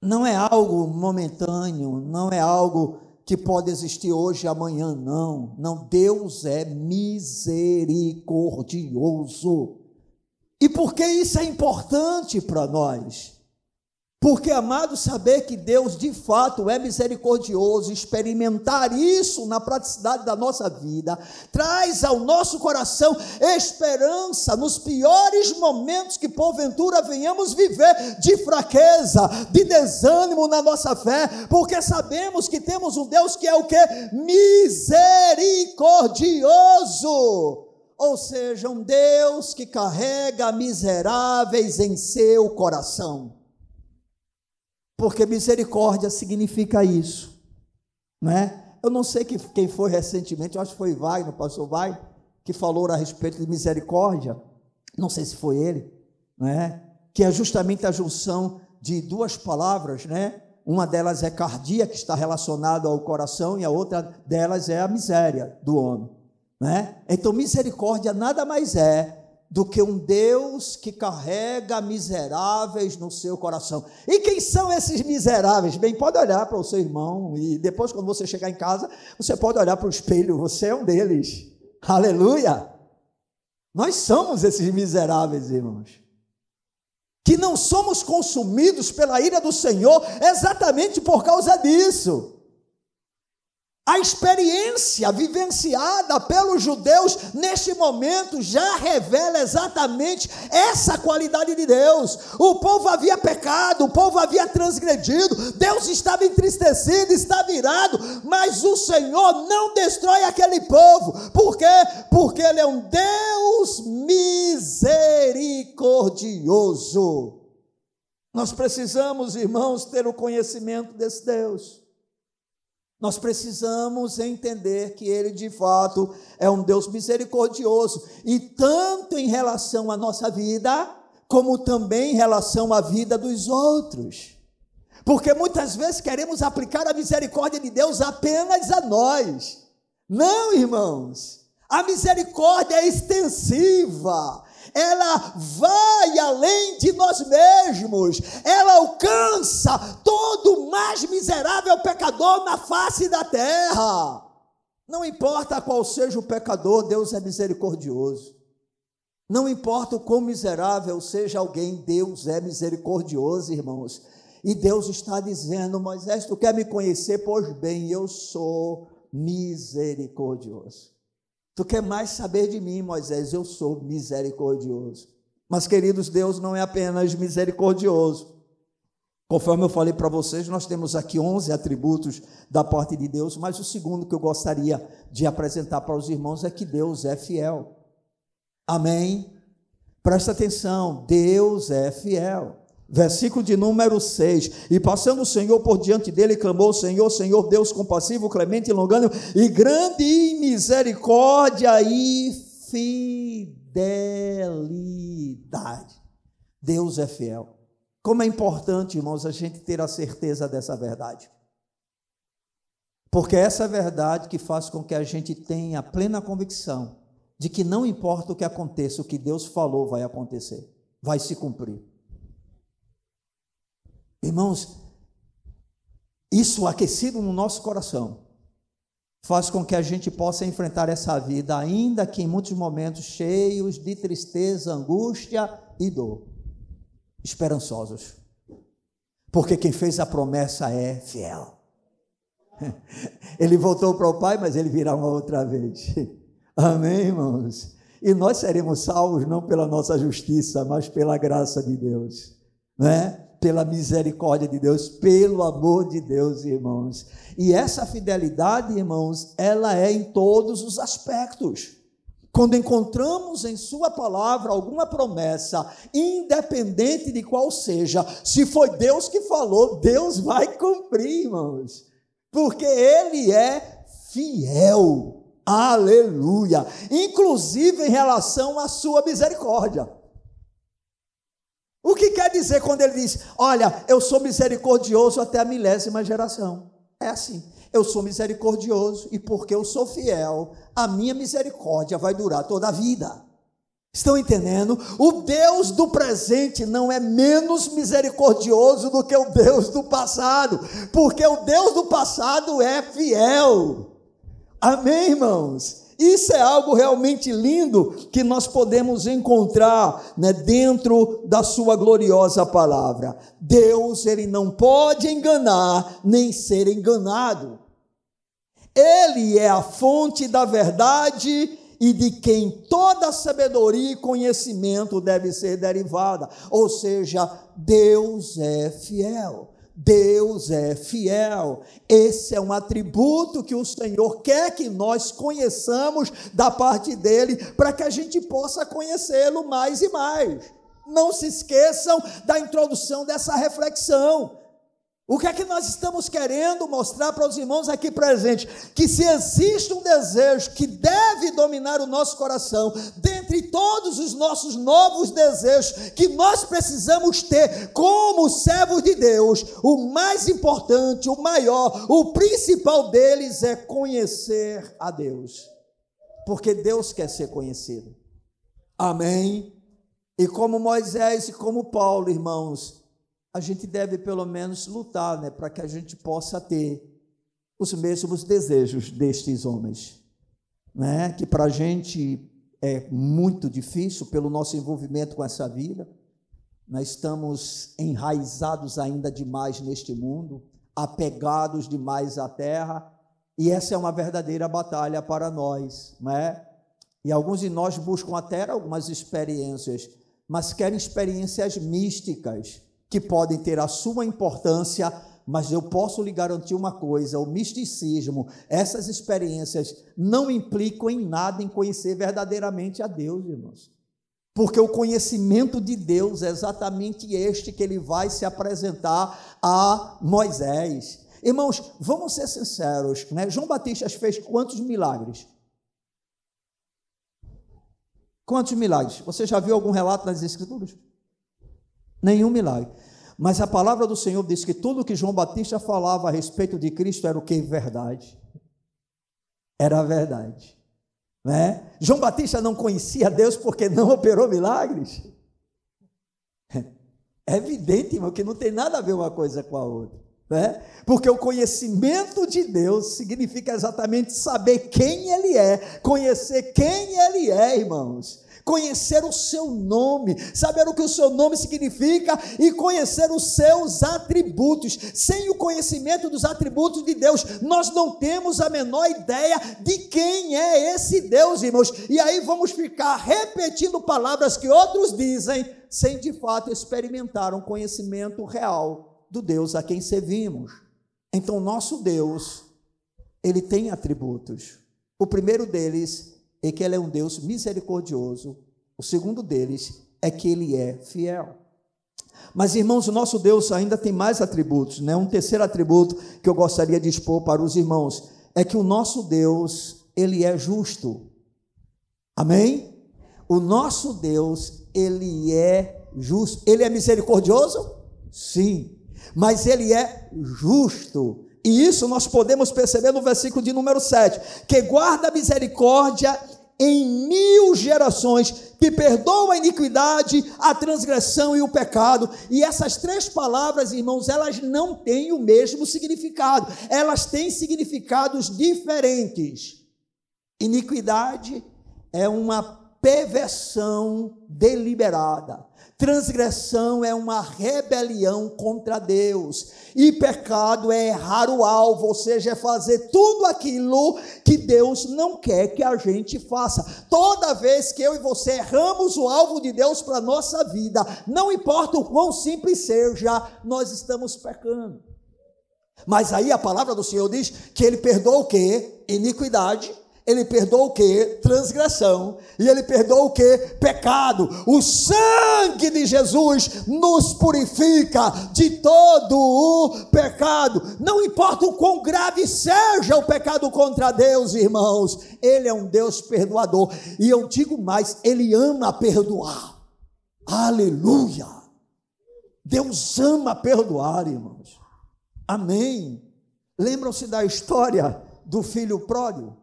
Não é algo momentâneo, não é algo que pode existir hoje e amanhã, não. Não, Deus é misericordioso. E por que isso é importante para nós? Porque, amado, saber que Deus de fato é misericordioso, experimentar isso na praticidade da nossa vida, traz ao nosso coração esperança nos piores momentos que porventura venhamos viver de fraqueza, de desânimo na nossa fé, porque sabemos que temos um Deus que é o que? Misericordioso. Ou seja, um Deus que carrega miseráveis em seu coração porque misericórdia significa isso, né? Eu não sei quem foi recentemente, acho que foi no pastor Vai, que falou a respeito de misericórdia, não sei se foi ele, né? Que é justamente a junção de duas palavras, né? Uma delas é cardia, que está relacionada ao coração, e a outra delas é a miséria do homem, né? Então, misericórdia nada mais é do que um Deus que carrega miseráveis no seu coração. E quem são esses miseráveis? Bem, pode olhar para o seu irmão e depois, quando você chegar em casa, você pode olhar para o espelho, você é um deles. Aleluia! Nós somos esses miseráveis, irmãos. Que não somos consumidos pela ira do Senhor exatamente por causa disso. A experiência vivenciada pelos judeus neste momento já revela exatamente essa qualidade de Deus. O povo havia pecado, o povo havia transgredido, Deus estava entristecido, está virado, mas o Senhor não destrói aquele povo. Por quê? Porque Ele é um Deus misericordioso. Nós precisamos, irmãos, ter o conhecimento desse Deus. Nós precisamos entender que Ele de fato é um Deus misericordioso, e tanto em relação à nossa vida, como também em relação à vida dos outros. Porque muitas vezes queremos aplicar a misericórdia de Deus apenas a nós. Não, irmãos. A misericórdia é extensiva, ela vai além de nós mesmos, ela alcança todo o mais miserável pecador na face da terra. Não importa qual seja o pecador, Deus é misericordioso. Não importa o quão miserável seja alguém, Deus é misericordioso, irmãos. E Deus está dizendo: Moisés, tu quer me conhecer? Pois bem, eu sou misericordioso. Tu quer mais saber de mim, Moisés? Eu sou misericordioso. Mas, queridos, Deus não é apenas misericordioso. Conforme eu falei para vocês, nós temos aqui 11 atributos da parte de Deus, mas o segundo que eu gostaria de apresentar para os irmãos é que Deus é fiel. Amém? Presta atenção, Deus é fiel. Versículo de número 6. E passando o Senhor por diante dele, clamou: Senhor, Senhor, Deus compassivo, clemente e longânimo, e grande em misericórdia e fidelidade. Deus é fiel. Como é importante, irmãos, a gente ter a certeza dessa verdade. Porque é essa verdade que faz com que a gente tenha plena convicção de que não importa o que aconteça, o que Deus falou vai acontecer, vai se cumprir. Irmãos, isso aquecido no nosso coração faz com que a gente possa enfrentar essa vida, ainda que em muitos momentos cheios de tristeza, angústia e dor, esperançosos. Porque quem fez a promessa é fiel. Ele voltou para o Pai, mas ele virá uma outra vez. Amém, irmãos? E nós seremos salvos não pela nossa justiça, mas pela graça de Deus, não é? Pela misericórdia de Deus, pelo amor de Deus, irmãos. E essa fidelidade, irmãos, ela é em todos os aspectos. Quando encontramos em Sua palavra alguma promessa, independente de qual seja, se foi Deus que falou, Deus vai cumprir, irmãos, porque Ele é fiel. Aleluia! Inclusive em relação à Sua misericórdia. O que quer dizer quando ele diz: Olha, eu sou misericordioso até a milésima geração? É assim. Eu sou misericordioso e porque eu sou fiel, a minha misericórdia vai durar toda a vida. Estão entendendo? O Deus do presente não é menos misericordioso do que o Deus do passado, porque o Deus do passado é fiel. Amém, irmãos? Isso é algo realmente lindo que nós podemos encontrar né, dentro da sua gloriosa palavra. Deus, ele não pode enganar nem ser enganado. Ele é a fonte da verdade e de quem toda sabedoria e conhecimento deve ser derivada. Ou seja, Deus é fiel. Deus é fiel. Esse é um atributo que o Senhor quer que nós conheçamos da parte dele, para que a gente possa conhecê-lo mais e mais. Não se esqueçam da introdução dessa reflexão. O que é que nós estamos querendo mostrar para os irmãos aqui presentes? Que se existe um desejo que deve dominar o nosso coração, dentre todos os nossos novos desejos que nós precisamos ter como servos de Deus, o mais importante, o maior, o principal deles é conhecer a Deus. Porque Deus quer ser conhecido. Amém? E como Moisés e como Paulo, irmãos, a gente deve pelo menos lutar, né, para que a gente possa ter os mesmos desejos destes homens, né? Que para a gente é muito difícil pelo nosso envolvimento com essa vida. Nós estamos enraizados ainda demais neste mundo, apegados demais à terra, e essa é uma verdadeira batalha para nós, né? E alguns de nós buscam até algumas experiências, mas querem experiências místicas, que podem ter a sua importância, mas eu posso lhe garantir uma coisa: o misticismo, essas experiências não implicam em nada em conhecer verdadeiramente a Deus, irmãos. Porque o conhecimento de Deus é exatamente este que ele vai se apresentar a Moisés. Irmãos, vamos ser sinceros, né? João Batista fez quantos milagres? Quantos milagres? Você já viu algum relato nas Escrituras? Nenhum milagre. Mas a palavra do Senhor diz que tudo que João Batista falava a respeito de Cristo era o que? Verdade. Era verdade. Né? João Batista não conhecia Deus porque não operou milagres. É evidente, irmão, que não tem nada a ver uma coisa com a outra. Né? Porque o conhecimento de Deus significa exatamente saber quem Ele é, conhecer quem Ele é, irmãos conhecer o seu nome, saber o que o seu nome significa e conhecer os seus atributos. Sem o conhecimento dos atributos de Deus, nós não temos a menor ideia de quem é esse Deus, irmãos. E aí vamos ficar repetindo palavras que outros dizem, sem de fato experimentar um conhecimento real do Deus a quem servimos. Então, nosso Deus, ele tem atributos. O primeiro deles é que ele é um Deus misericordioso. O segundo deles é que ele é fiel. Mas, irmãos, o nosso Deus ainda tem mais atributos, né? Um terceiro atributo que eu gostaria de expor para os irmãos é que o nosso Deus, ele é justo. Amém? O nosso Deus, ele é justo. Ele é misericordioso? Sim. Mas ele é justo. E isso nós podemos perceber no versículo de número 7, que guarda a misericórdia em mil gerações, que perdoa a iniquidade, a transgressão e o pecado. E essas três palavras, irmãos, elas não têm o mesmo significado, elas têm significados diferentes. Iniquidade é uma perversão deliberada. Transgressão é uma rebelião contra Deus, e pecado é errar o alvo, ou seja, é fazer tudo aquilo que Deus não quer que a gente faça. Toda vez que eu e você erramos o alvo de Deus para a nossa vida, não importa o quão simples seja, nós estamos pecando. Mas aí a palavra do Senhor diz que Ele perdoa o que? Iniquidade, ele perdoa o que? Transgressão. E ele perdoa o que? Pecado. O sangue de Jesus nos purifica de todo o pecado. Não importa o quão grave seja o pecado contra Deus, irmãos, ele é um Deus perdoador. E eu digo mais, ele ama perdoar. Aleluia! Deus ama perdoar, irmãos. Amém. Lembram-se da história do filho pródigo?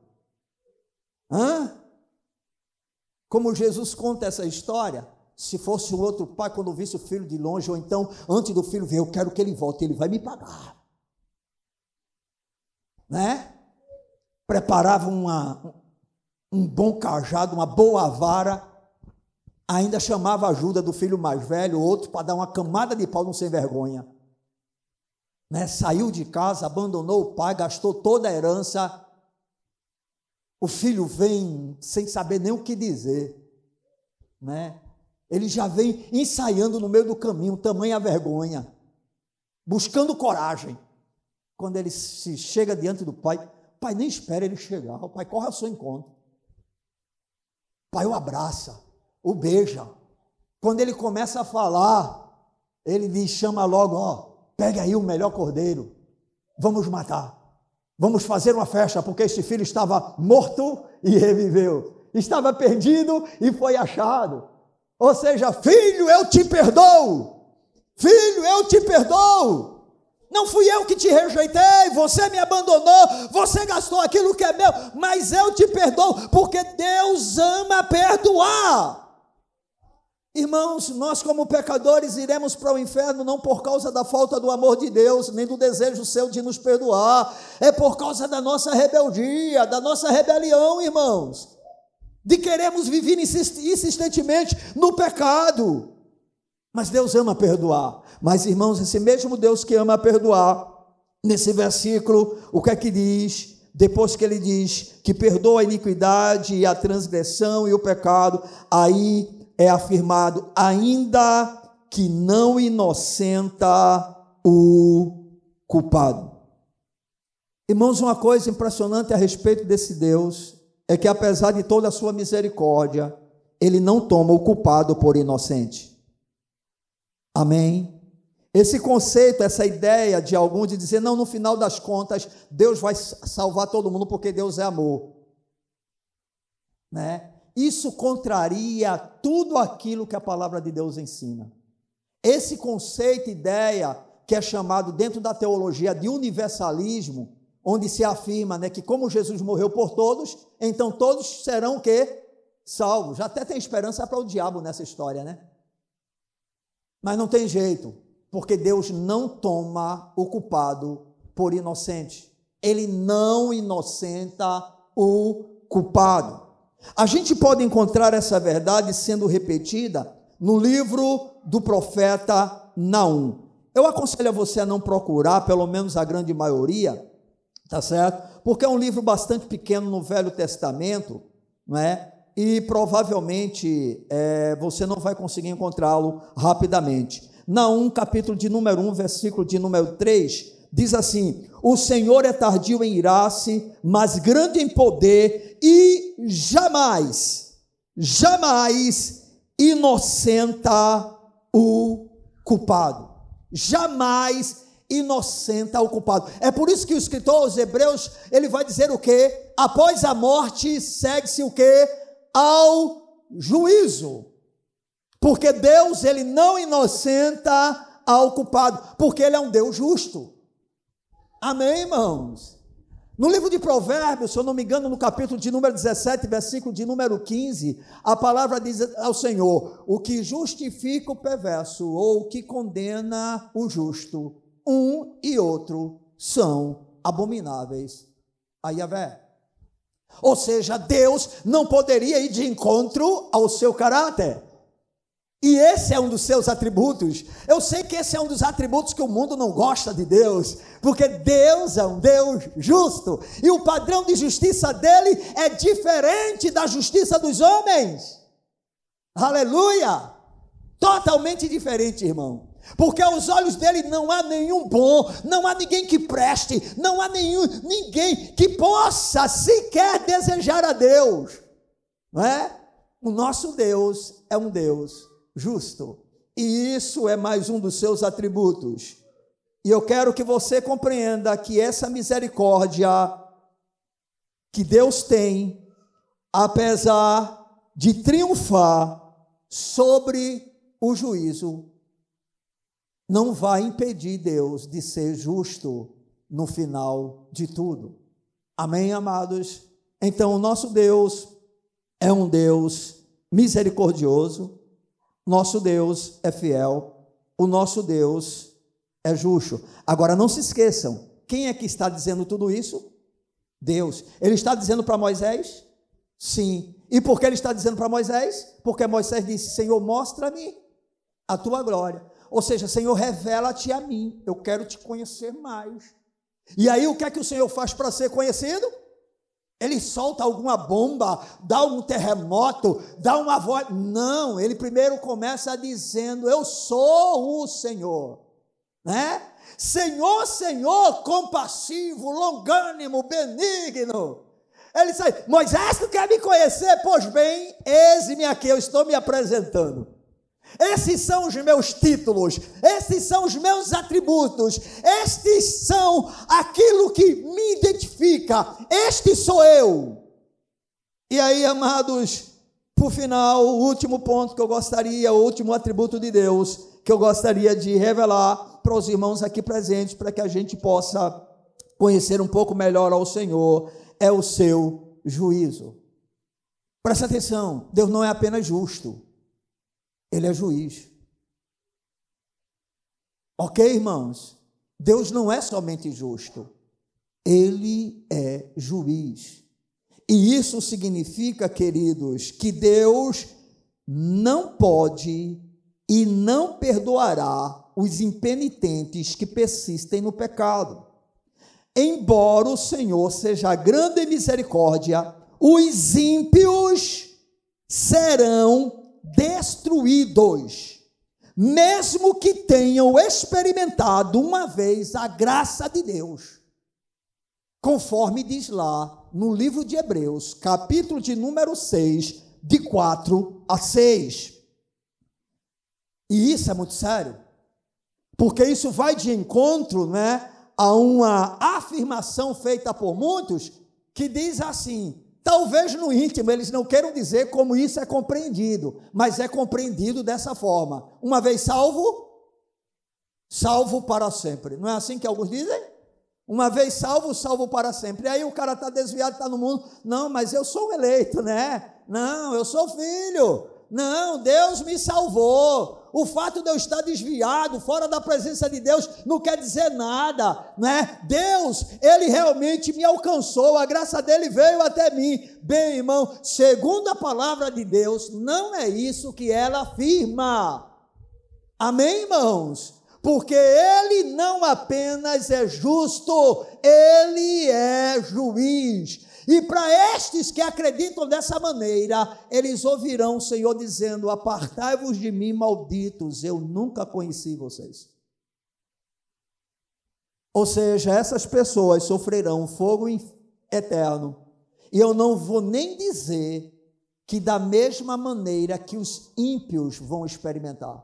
Hã? Como Jesus conta essa história, se fosse um outro pai, quando visse o filho de longe, ou então antes do filho vir, eu quero que ele volte, ele vai me pagar. Né? Preparava uma, um bom cajado, uma boa vara, ainda chamava a ajuda do filho mais velho, outro, para dar uma camada de pau, não sem vergonha. Né? Saiu de casa, abandonou o pai, gastou toda a herança, o filho vem sem saber nem o que dizer, né? Ele já vem ensaiando no meio do caminho, tamanha vergonha, buscando coragem. Quando ele se chega diante do pai, o pai nem espera ele chegar, o pai corre ao seu encontro. O pai o abraça, o beija. Quando ele começa a falar, ele diz, chama logo, ó, pega aí o melhor cordeiro, vamos matar. Vamos fazer uma festa, porque este filho estava morto e reviveu. Estava perdido e foi achado. Ou seja, filho, eu te perdoo. Filho, eu te perdoo. Não fui eu que te rejeitei, você me abandonou, você gastou aquilo que é meu, mas eu te perdoo, porque Deus ama perdoar. Irmãos, nós como pecadores iremos para o inferno não por causa da falta do amor de Deus, nem do desejo seu de nos perdoar, é por causa da nossa rebeldia, da nossa rebelião, irmãos, de queremos viver insistentemente no pecado. Mas Deus ama perdoar. Mas, irmãos, esse mesmo Deus que ama perdoar, nesse versículo, o que é que diz? Depois que ele diz que perdoa a iniquidade e a transgressão e o pecado, aí é afirmado, ainda que não inocenta o culpado. Irmãos, uma coisa impressionante a respeito desse Deus é que, apesar de toda a sua misericórdia, ele não toma o culpado por inocente. Amém? Esse conceito, essa ideia de alguns de dizer, não, no final das contas, Deus vai salvar todo mundo porque Deus é amor. Né? Isso contraria tudo aquilo que a palavra de Deus ensina. Esse conceito, ideia, que é chamado dentro da teologia de universalismo, onde se afirma né, que como Jesus morreu por todos, então todos serão quê? Salvos. Até tem esperança para o diabo nessa história, né? Mas não tem jeito, porque Deus não toma o culpado por inocente. Ele não inocenta o culpado. A gente pode encontrar essa verdade sendo repetida no livro do profeta Naum. Eu aconselho a você a não procurar, pelo menos a grande maioria, tá certo? Porque é um livro bastante pequeno no Velho Testamento, não é? E provavelmente é, você não vai conseguir encontrá-lo rapidamente. Naum, capítulo de número 1, versículo de número 3, diz assim: O Senhor é tardio em irar-se, mas grande em poder, e jamais, jamais inocenta o culpado. Jamais inocenta o culpado. É por isso que o escritor aos Hebreus, ele vai dizer o quê? Após a morte segue-se o quê? Ao juízo. Porque Deus, ele não inocenta ao culpado, porque ele é um Deus justo. Amém, irmãos? No livro de Provérbios, se eu não me engano, no capítulo de número 17, versículo de número 15, a palavra diz ao Senhor: O que justifica o perverso ou o que condena o justo, um e outro são abomináveis a Yahvé. Ou seja, Deus não poderia ir de encontro ao seu caráter. E esse é um dos seus atributos. Eu sei que esse é um dos atributos que o mundo não gosta de Deus, porque Deus é um Deus justo, e o padrão de justiça dele é diferente da justiça dos homens. Aleluia! Totalmente diferente, irmão. Porque aos olhos dele não há nenhum bom, não há ninguém que preste, não há nenhum, ninguém que possa sequer desejar a Deus. Não é? O nosso Deus é um Deus justo. E isso é mais um dos seus atributos. E eu quero que você compreenda que essa misericórdia que Deus tem, apesar de triunfar sobre o juízo, não vai impedir Deus de ser justo no final de tudo. Amém, amados? Então, o nosso Deus é um Deus misericordioso, nosso Deus é fiel, o nosso Deus é justo. Agora não se esqueçam, quem é que está dizendo tudo isso? Deus. Ele está dizendo para Moisés? Sim. E por que ele está dizendo para Moisés? Porque Moisés disse: Senhor, mostra-me a tua glória. Ou seja, Senhor, revela-te a mim. Eu quero te conhecer mais. E aí o que é que o Senhor faz para ser conhecido? Ele solta alguma bomba, dá um terremoto, dá uma voz. Não, ele primeiro começa dizendo: Eu sou o Senhor, né? Senhor, Senhor, compassivo, longânimo, benigno. Ele diz: Moisés, tu quer me conhecer? Pois bem, eis-me aqui, eu estou me apresentando. Esses são os meus títulos, esses são os meus atributos, estes são aquilo que me identifica, este sou eu. E aí, amados, por final, o último ponto que eu gostaria, o último atributo de Deus, que eu gostaria de revelar para os irmãos aqui presentes, para que a gente possa conhecer um pouco melhor ao Senhor, é o seu juízo. Presta atenção, Deus não é apenas justo. Ele é juiz. Ok, irmãos? Deus não é somente justo, ele é juiz. E isso significa, queridos, que Deus não pode e não perdoará os impenitentes que persistem no pecado. Embora o Senhor seja grande em misericórdia, os ímpios serão destruídos, mesmo que tenham experimentado uma vez a graça de Deus. Conforme diz lá no livro de Hebreus, capítulo de número 6, de 4 a 6. E isso é muito sério, porque isso vai de encontro né, a uma afirmação feita por muitos que diz assim: talvez no íntimo eles não queiram dizer como isso é compreendido, mas é compreendido dessa forma: uma vez salvo, salvo para sempre. Não é assim que alguns dizem? Uma vez salvo, salvo para sempre. E aí o cara está desviado, está no mundo. Não, mas eu sou eleito, né? Não, eu sou filho. Não, Deus me salvou. O fato de eu estar desviado, fora da presença de Deus, não quer dizer nada, né? Deus, ele realmente me alcançou, a graça dele veio até mim. Bem, irmão, segundo a palavra de Deus, não é isso que ela afirma. Amém, irmãos? Porque ele não apenas é justo, ele é juiz. E para estes que acreditam dessa maneira, eles ouvirão o Senhor dizendo: Apartai-vos de mim, malditos, eu nunca conheci vocês. Ou seja, essas pessoas sofrerão fogo eterno. E eu não vou nem dizer que da mesma maneira que os ímpios vão experimentar.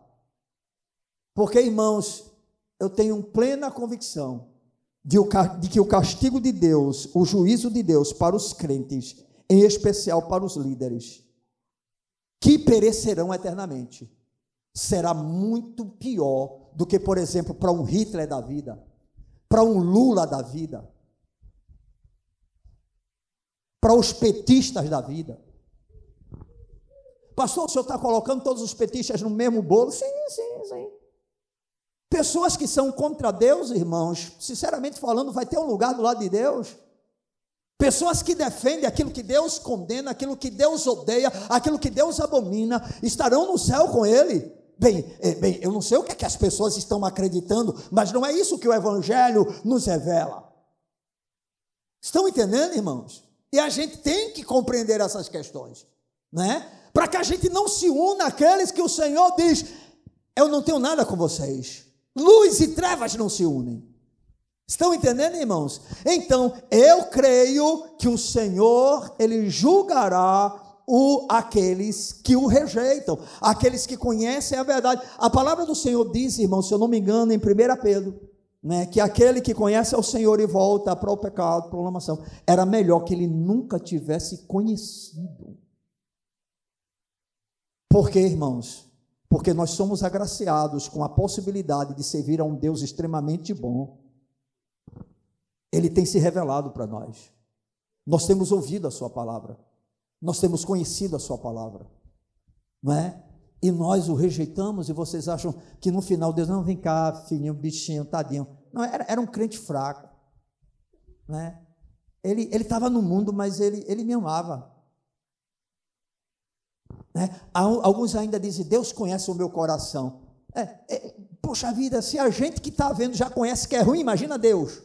Porque, irmãos, eu tenho plena convicção de, que o castigo de Deus, o juízo de Deus para os crentes, em especial para os líderes, que perecerão eternamente, será muito pior do que, por exemplo, para um Hitler da vida, para um Lula da vida, para os petistas da vida. Pastor, o senhor está colocando todos os petistas no mesmo bolo? Sim, sim, sim. Pessoas que são contra Deus, irmãos, sinceramente falando, vai ter um lugar do lado de Deus. Pessoas que defendem aquilo que Deus condena, aquilo que Deus odeia, aquilo que Deus abomina, estarão no céu com Ele. Bem, é, bem, eu não sei o que, é que as pessoas estão acreditando, mas não é isso que o Evangelho nos revela. Estão entendendo, irmãos? E a gente tem que compreender essas questões, né? Para que a gente não se una àqueles que o Senhor diz: Eu não tenho nada com vocês. Luz e trevas não se unem. Estão entendendo, irmãos? Então, eu creio que o Senhor, ele julgará o, aqueles que o rejeitam, aqueles que conhecem a verdade. A palavra do Senhor diz, irmãos, se eu não me engano, em 1 Pedro, né, que aquele que conhece ao Senhor e volta para o pecado, para a lamação, era melhor que ele nunca tivesse conhecido. Por quê, irmãos? Porque nós somos agraciados com a possibilidade de servir a um Deus extremamente bom. Ele tem se revelado para nós. Nós temos ouvido a Sua palavra, nós temos conhecido a Sua palavra, não é? E nós o rejeitamos, e vocês acham que no final Deus não vem cá, filhinho, bichinho, tadinho. Não, era, era um crente fraco, né? Ele estava no mundo, mas ele, ele me amava. Né? Alguns ainda dizem, Deus conhece o meu coração. É, é, poxa vida, se a gente que está vendo já conhece que é ruim, imagina Deus.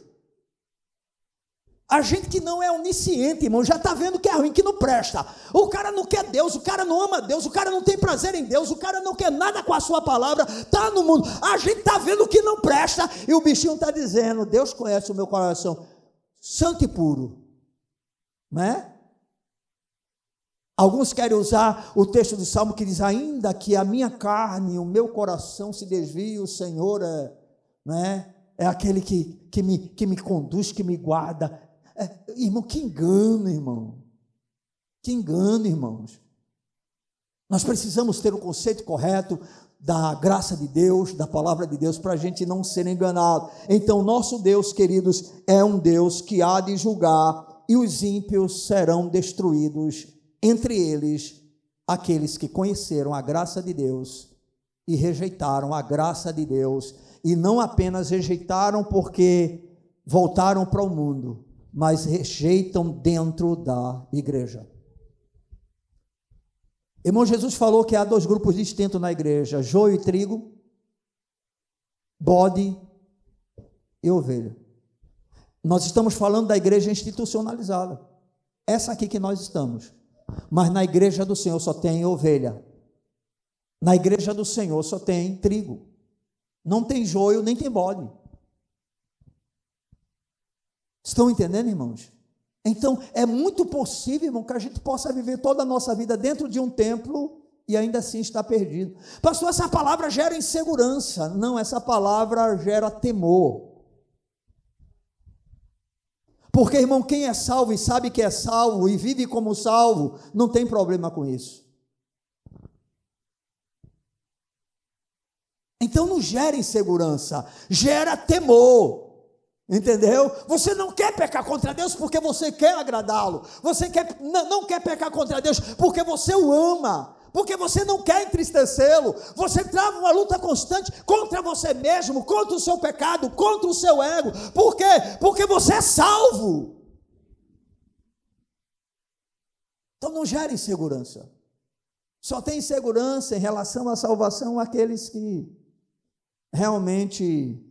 A gente que não é onisciente, irmão, já está vendo que é ruim, que não presta. O cara não quer Deus, o cara não ama Deus, o cara não tem prazer em Deus, o cara não quer nada com a sua palavra, está no mundo. A gente está vendo que não presta e o bichinho está dizendo: Deus conhece o meu coração, santo e puro. Né? Alguns querem usar o texto do Salmo que diz: Ainda que a minha carne, o meu coração se desvie, o Senhor é, né, é aquele que, que, me, que me conduz, que me guarda. É, irmão, que engano, irmão. Que engano, irmãos. Nós precisamos ter o conceito correto da graça de Deus, da palavra de Deus, para a gente não ser enganado. Então, nosso Deus, queridos, é um Deus que há de julgar e os ímpios serão destruídos entre eles aqueles que conheceram a graça de Deus e rejeitaram a graça de Deus. E não apenas rejeitaram porque voltaram para o mundo, mas rejeitam dentro da igreja. Irmão, Jesus falou que há dois grupos distintos na igreja: joio e trigo, bode e ovelha. Nós estamos falando da igreja institucionalizada. Essa aqui que nós estamos. Mas na igreja do Senhor só tem ovelha. Na igreja do Senhor só tem trigo. Não tem joio, nem tem bode. Estão entendendo, irmãos? Então, é muito possível, irmão, que a gente possa viver toda a nossa vida dentro de um templo e ainda assim estar perdido. Pastor, essa palavra gera insegurança. Não, essa palavra gera temor. Porque, irmão, quem é salvo e sabe que é salvo e vive como salvo, não tem problema com isso. Então não gera insegurança, gera temor. Entendeu? Você não quer pecar contra Deus porque você quer agradá-lo. Você quer, não, não quer pecar contra Deus porque você o ama porque você não quer entristecê-lo. Você trava uma luta constante contra você mesmo, contra o seu pecado, contra o seu ego. Por quê? Porque você é salvo. Então não gera insegurança. Só tem insegurança em relação à salvação aqueles que realmente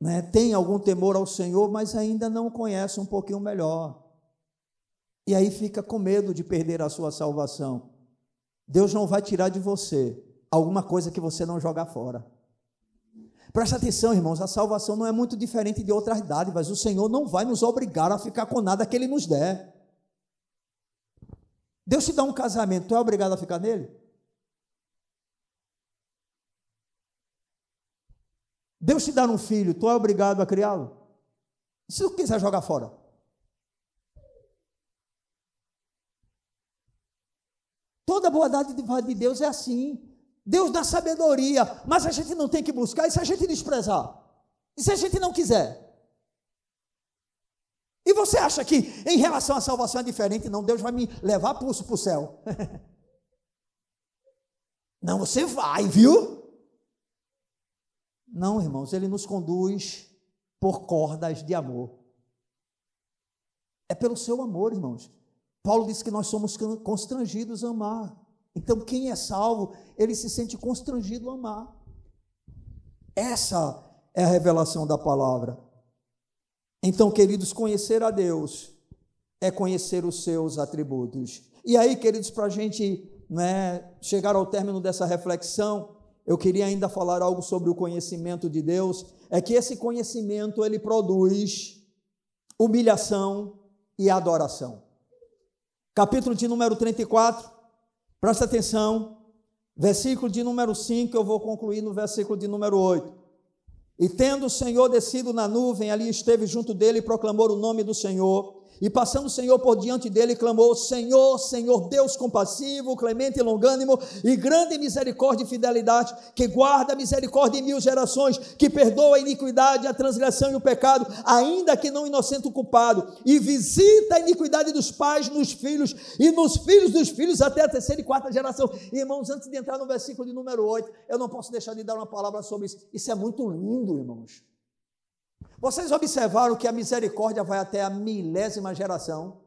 né, têm algum temor ao Senhor, mas ainda não conhecem um pouquinho melhor. E aí fica com medo de perder a sua salvação. Deus não vai tirar de você alguma coisa que você não jogar fora. Presta atenção, irmãos, a salvação não é muito diferente de outras dádivas. O Senhor não vai nos obrigar a ficar com nada que Ele nos der. Deus te dá um casamento, tu é obrigado a ficar nele? Deus te dá um filho, tu é obrigado a criá-lo? Se tu quiser jogar fora. Toda boa dádiva de Deus é assim. Deus dá sabedoria, mas a gente não tem que buscar, e se a gente desprezar? E se a gente não quiser? E você acha que em relação à salvação é diferente? Não, Deus vai me levar pulso para o céu. não, você vai, viu? Não, irmãos, ele nos conduz por cordas de amor. É pelo seu amor, irmãos. Paulo diz que nós somos constrangidos a amar. Então, quem é salvo, ele se sente constrangido a amar. Essa é a revelação da palavra. Então, queridos, conhecer a Deus é conhecer os seus atributos. E aí, queridos, para a gente né, chegar ao término dessa reflexão, eu queria ainda falar algo sobre o conhecimento de Deus. É que esse conhecimento ele produz humilhação e adoração capítulo de número 34, presta atenção, versículo de número 5, eu vou concluir no versículo de número 8. E tendo o Senhor descido na nuvem, ali esteve junto dele e proclamou o nome do Senhor. E passando o Senhor por diante dele, clamou: Senhor, Senhor Deus compassivo, clemente e longânimo, e grande misericórdia e fidelidade, que guarda a misericórdia em mil gerações, que perdoa a iniquidade, a transgressão e o pecado, ainda que não inocente o culpado, e visita a iniquidade dos pais nos filhos, e nos filhos dos filhos até a terceira e quarta geração. Irmãos, antes de entrar no versículo de número 8, eu não posso deixar de dar uma palavra sobre isso. Isso é muito lindo, irmãos. Vocês observaram que a misericórdia vai até a milésima geração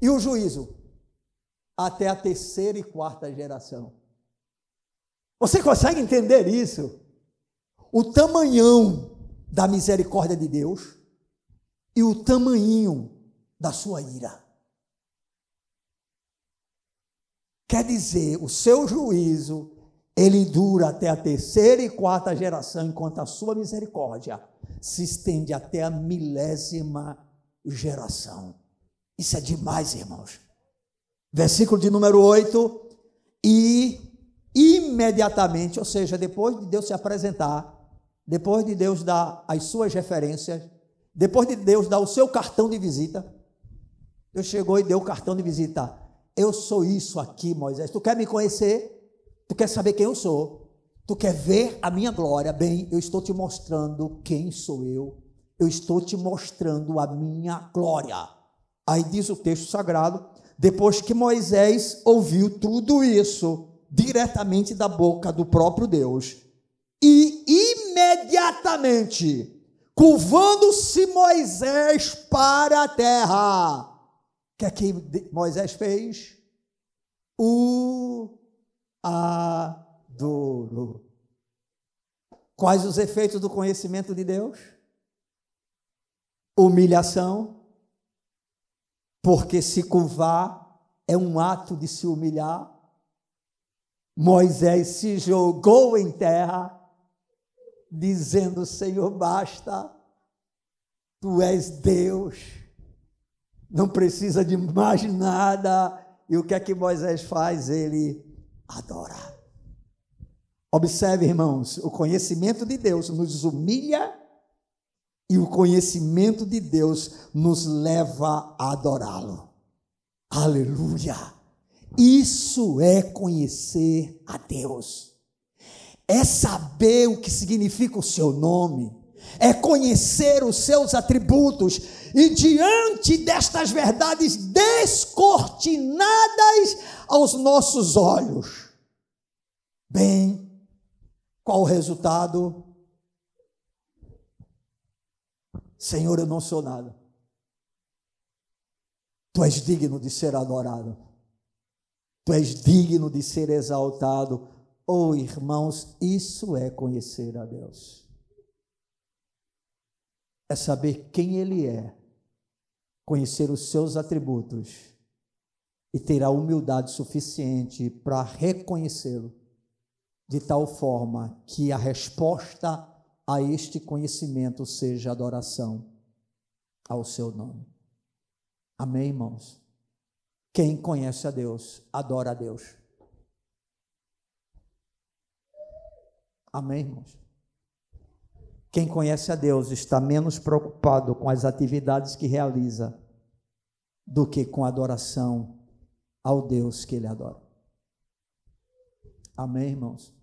e o juízo até a terceira e quarta geração. Você consegue entender isso? O tamanhão da misericórdia de Deus e o tamanho da sua ira. Quer dizer, o seu juízo ele dura até a terceira e quarta geração, enquanto a sua misericórdia se estende até a milésima geração. Isso é demais, irmãos. Versículo de número 8. E imediatamente, ou seja, depois de Deus se apresentar, depois de Deus dar as suas referências, depois de Deus dar o seu cartão de visita, Deus chegou e deu o cartão de visita. Eu sou isso aqui, Moisés. Tu quer me conhecer? Tu quer saber quem eu sou? Tu quer ver a minha glória? Bem, eu estou te mostrando quem sou eu. Eu estou te mostrando a minha glória. Aí diz o texto sagrado: depois que Moisés ouviu tudo isso, diretamente da boca do próprio Deus. E imediatamente, curvando-se Moisés para a terra, o que é que Moisés fez? O adorou. Quais os efeitos do conhecimento de Deus? Humilhação, porque se curvar é um ato de se humilhar. Moisés se jogou em terra, dizendo: Senhor, basta, tu és Deus, não precisa de mais nada. E o que é que Moisés faz? Ele adora. Observe, irmãos, o conhecimento de Deus nos humilha e o conhecimento de Deus nos leva a adorá-lo. Aleluia! Isso é conhecer a Deus, é saber o que significa o seu nome, é conhecer os seus atributos, e diante destas verdades descortinadas aos nossos olhos, bem, qual o resultado? Senhor, eu não sou nada. Tu és digno de ser adorado. Tu és digno de ser exaltado. Oh, irmãos, isso é conhecer a Deus. É saber quem Ele é, conhecer os seus atributos e ter a humildade suficiente para reconhecê-lo, de tal forma que a resposta a este conhecimento seja adoração ao seu nome. Amém, irmãos? Quem conhece a Deus, adora a Deus. Amém, irmãos? Quem conhece a Deus está menos preocupado com as atividades que realiza do que com a adoração ao Deus que ele adora. Amém, irmãos?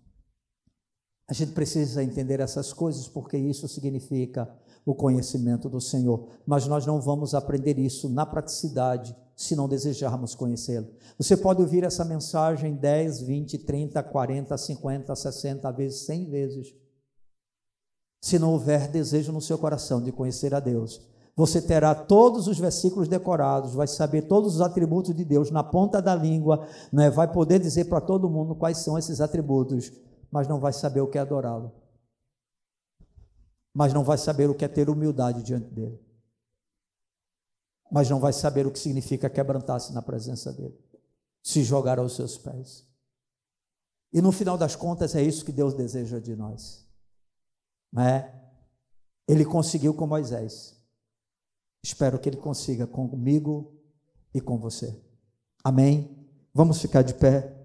A gente precisa entender essas coisas porque isso significa o conhecimento do Senhor. Mas nós não vamos aprender isso na praticidade se não desejarmos conhecê-lo. Você pode ouvir essa mensagem 10, 20, 30, 40, 50, 60 vezes, 100 vezes. Se não houver desejo no seu coração de conhecer a Deus, você terá todos os versículos decorados, vai saber todos os atributos de Deus na ponta da língua, né? vai poder dizer para todo mundo quais são esses atributos mas não vai saber o que é adorá-lo. Mas não vai saber o que é ter humildade diante dele. Mas não vai saber o que significa quebrantar-se na presença dele. Se jogar aos seus pés. E no final das contas é isso que Deus deseja de nós. Não é? Ele conseguiu com Moisés. Espero que ele consiga comigo e com você. Amém? Vamos ficar de pé.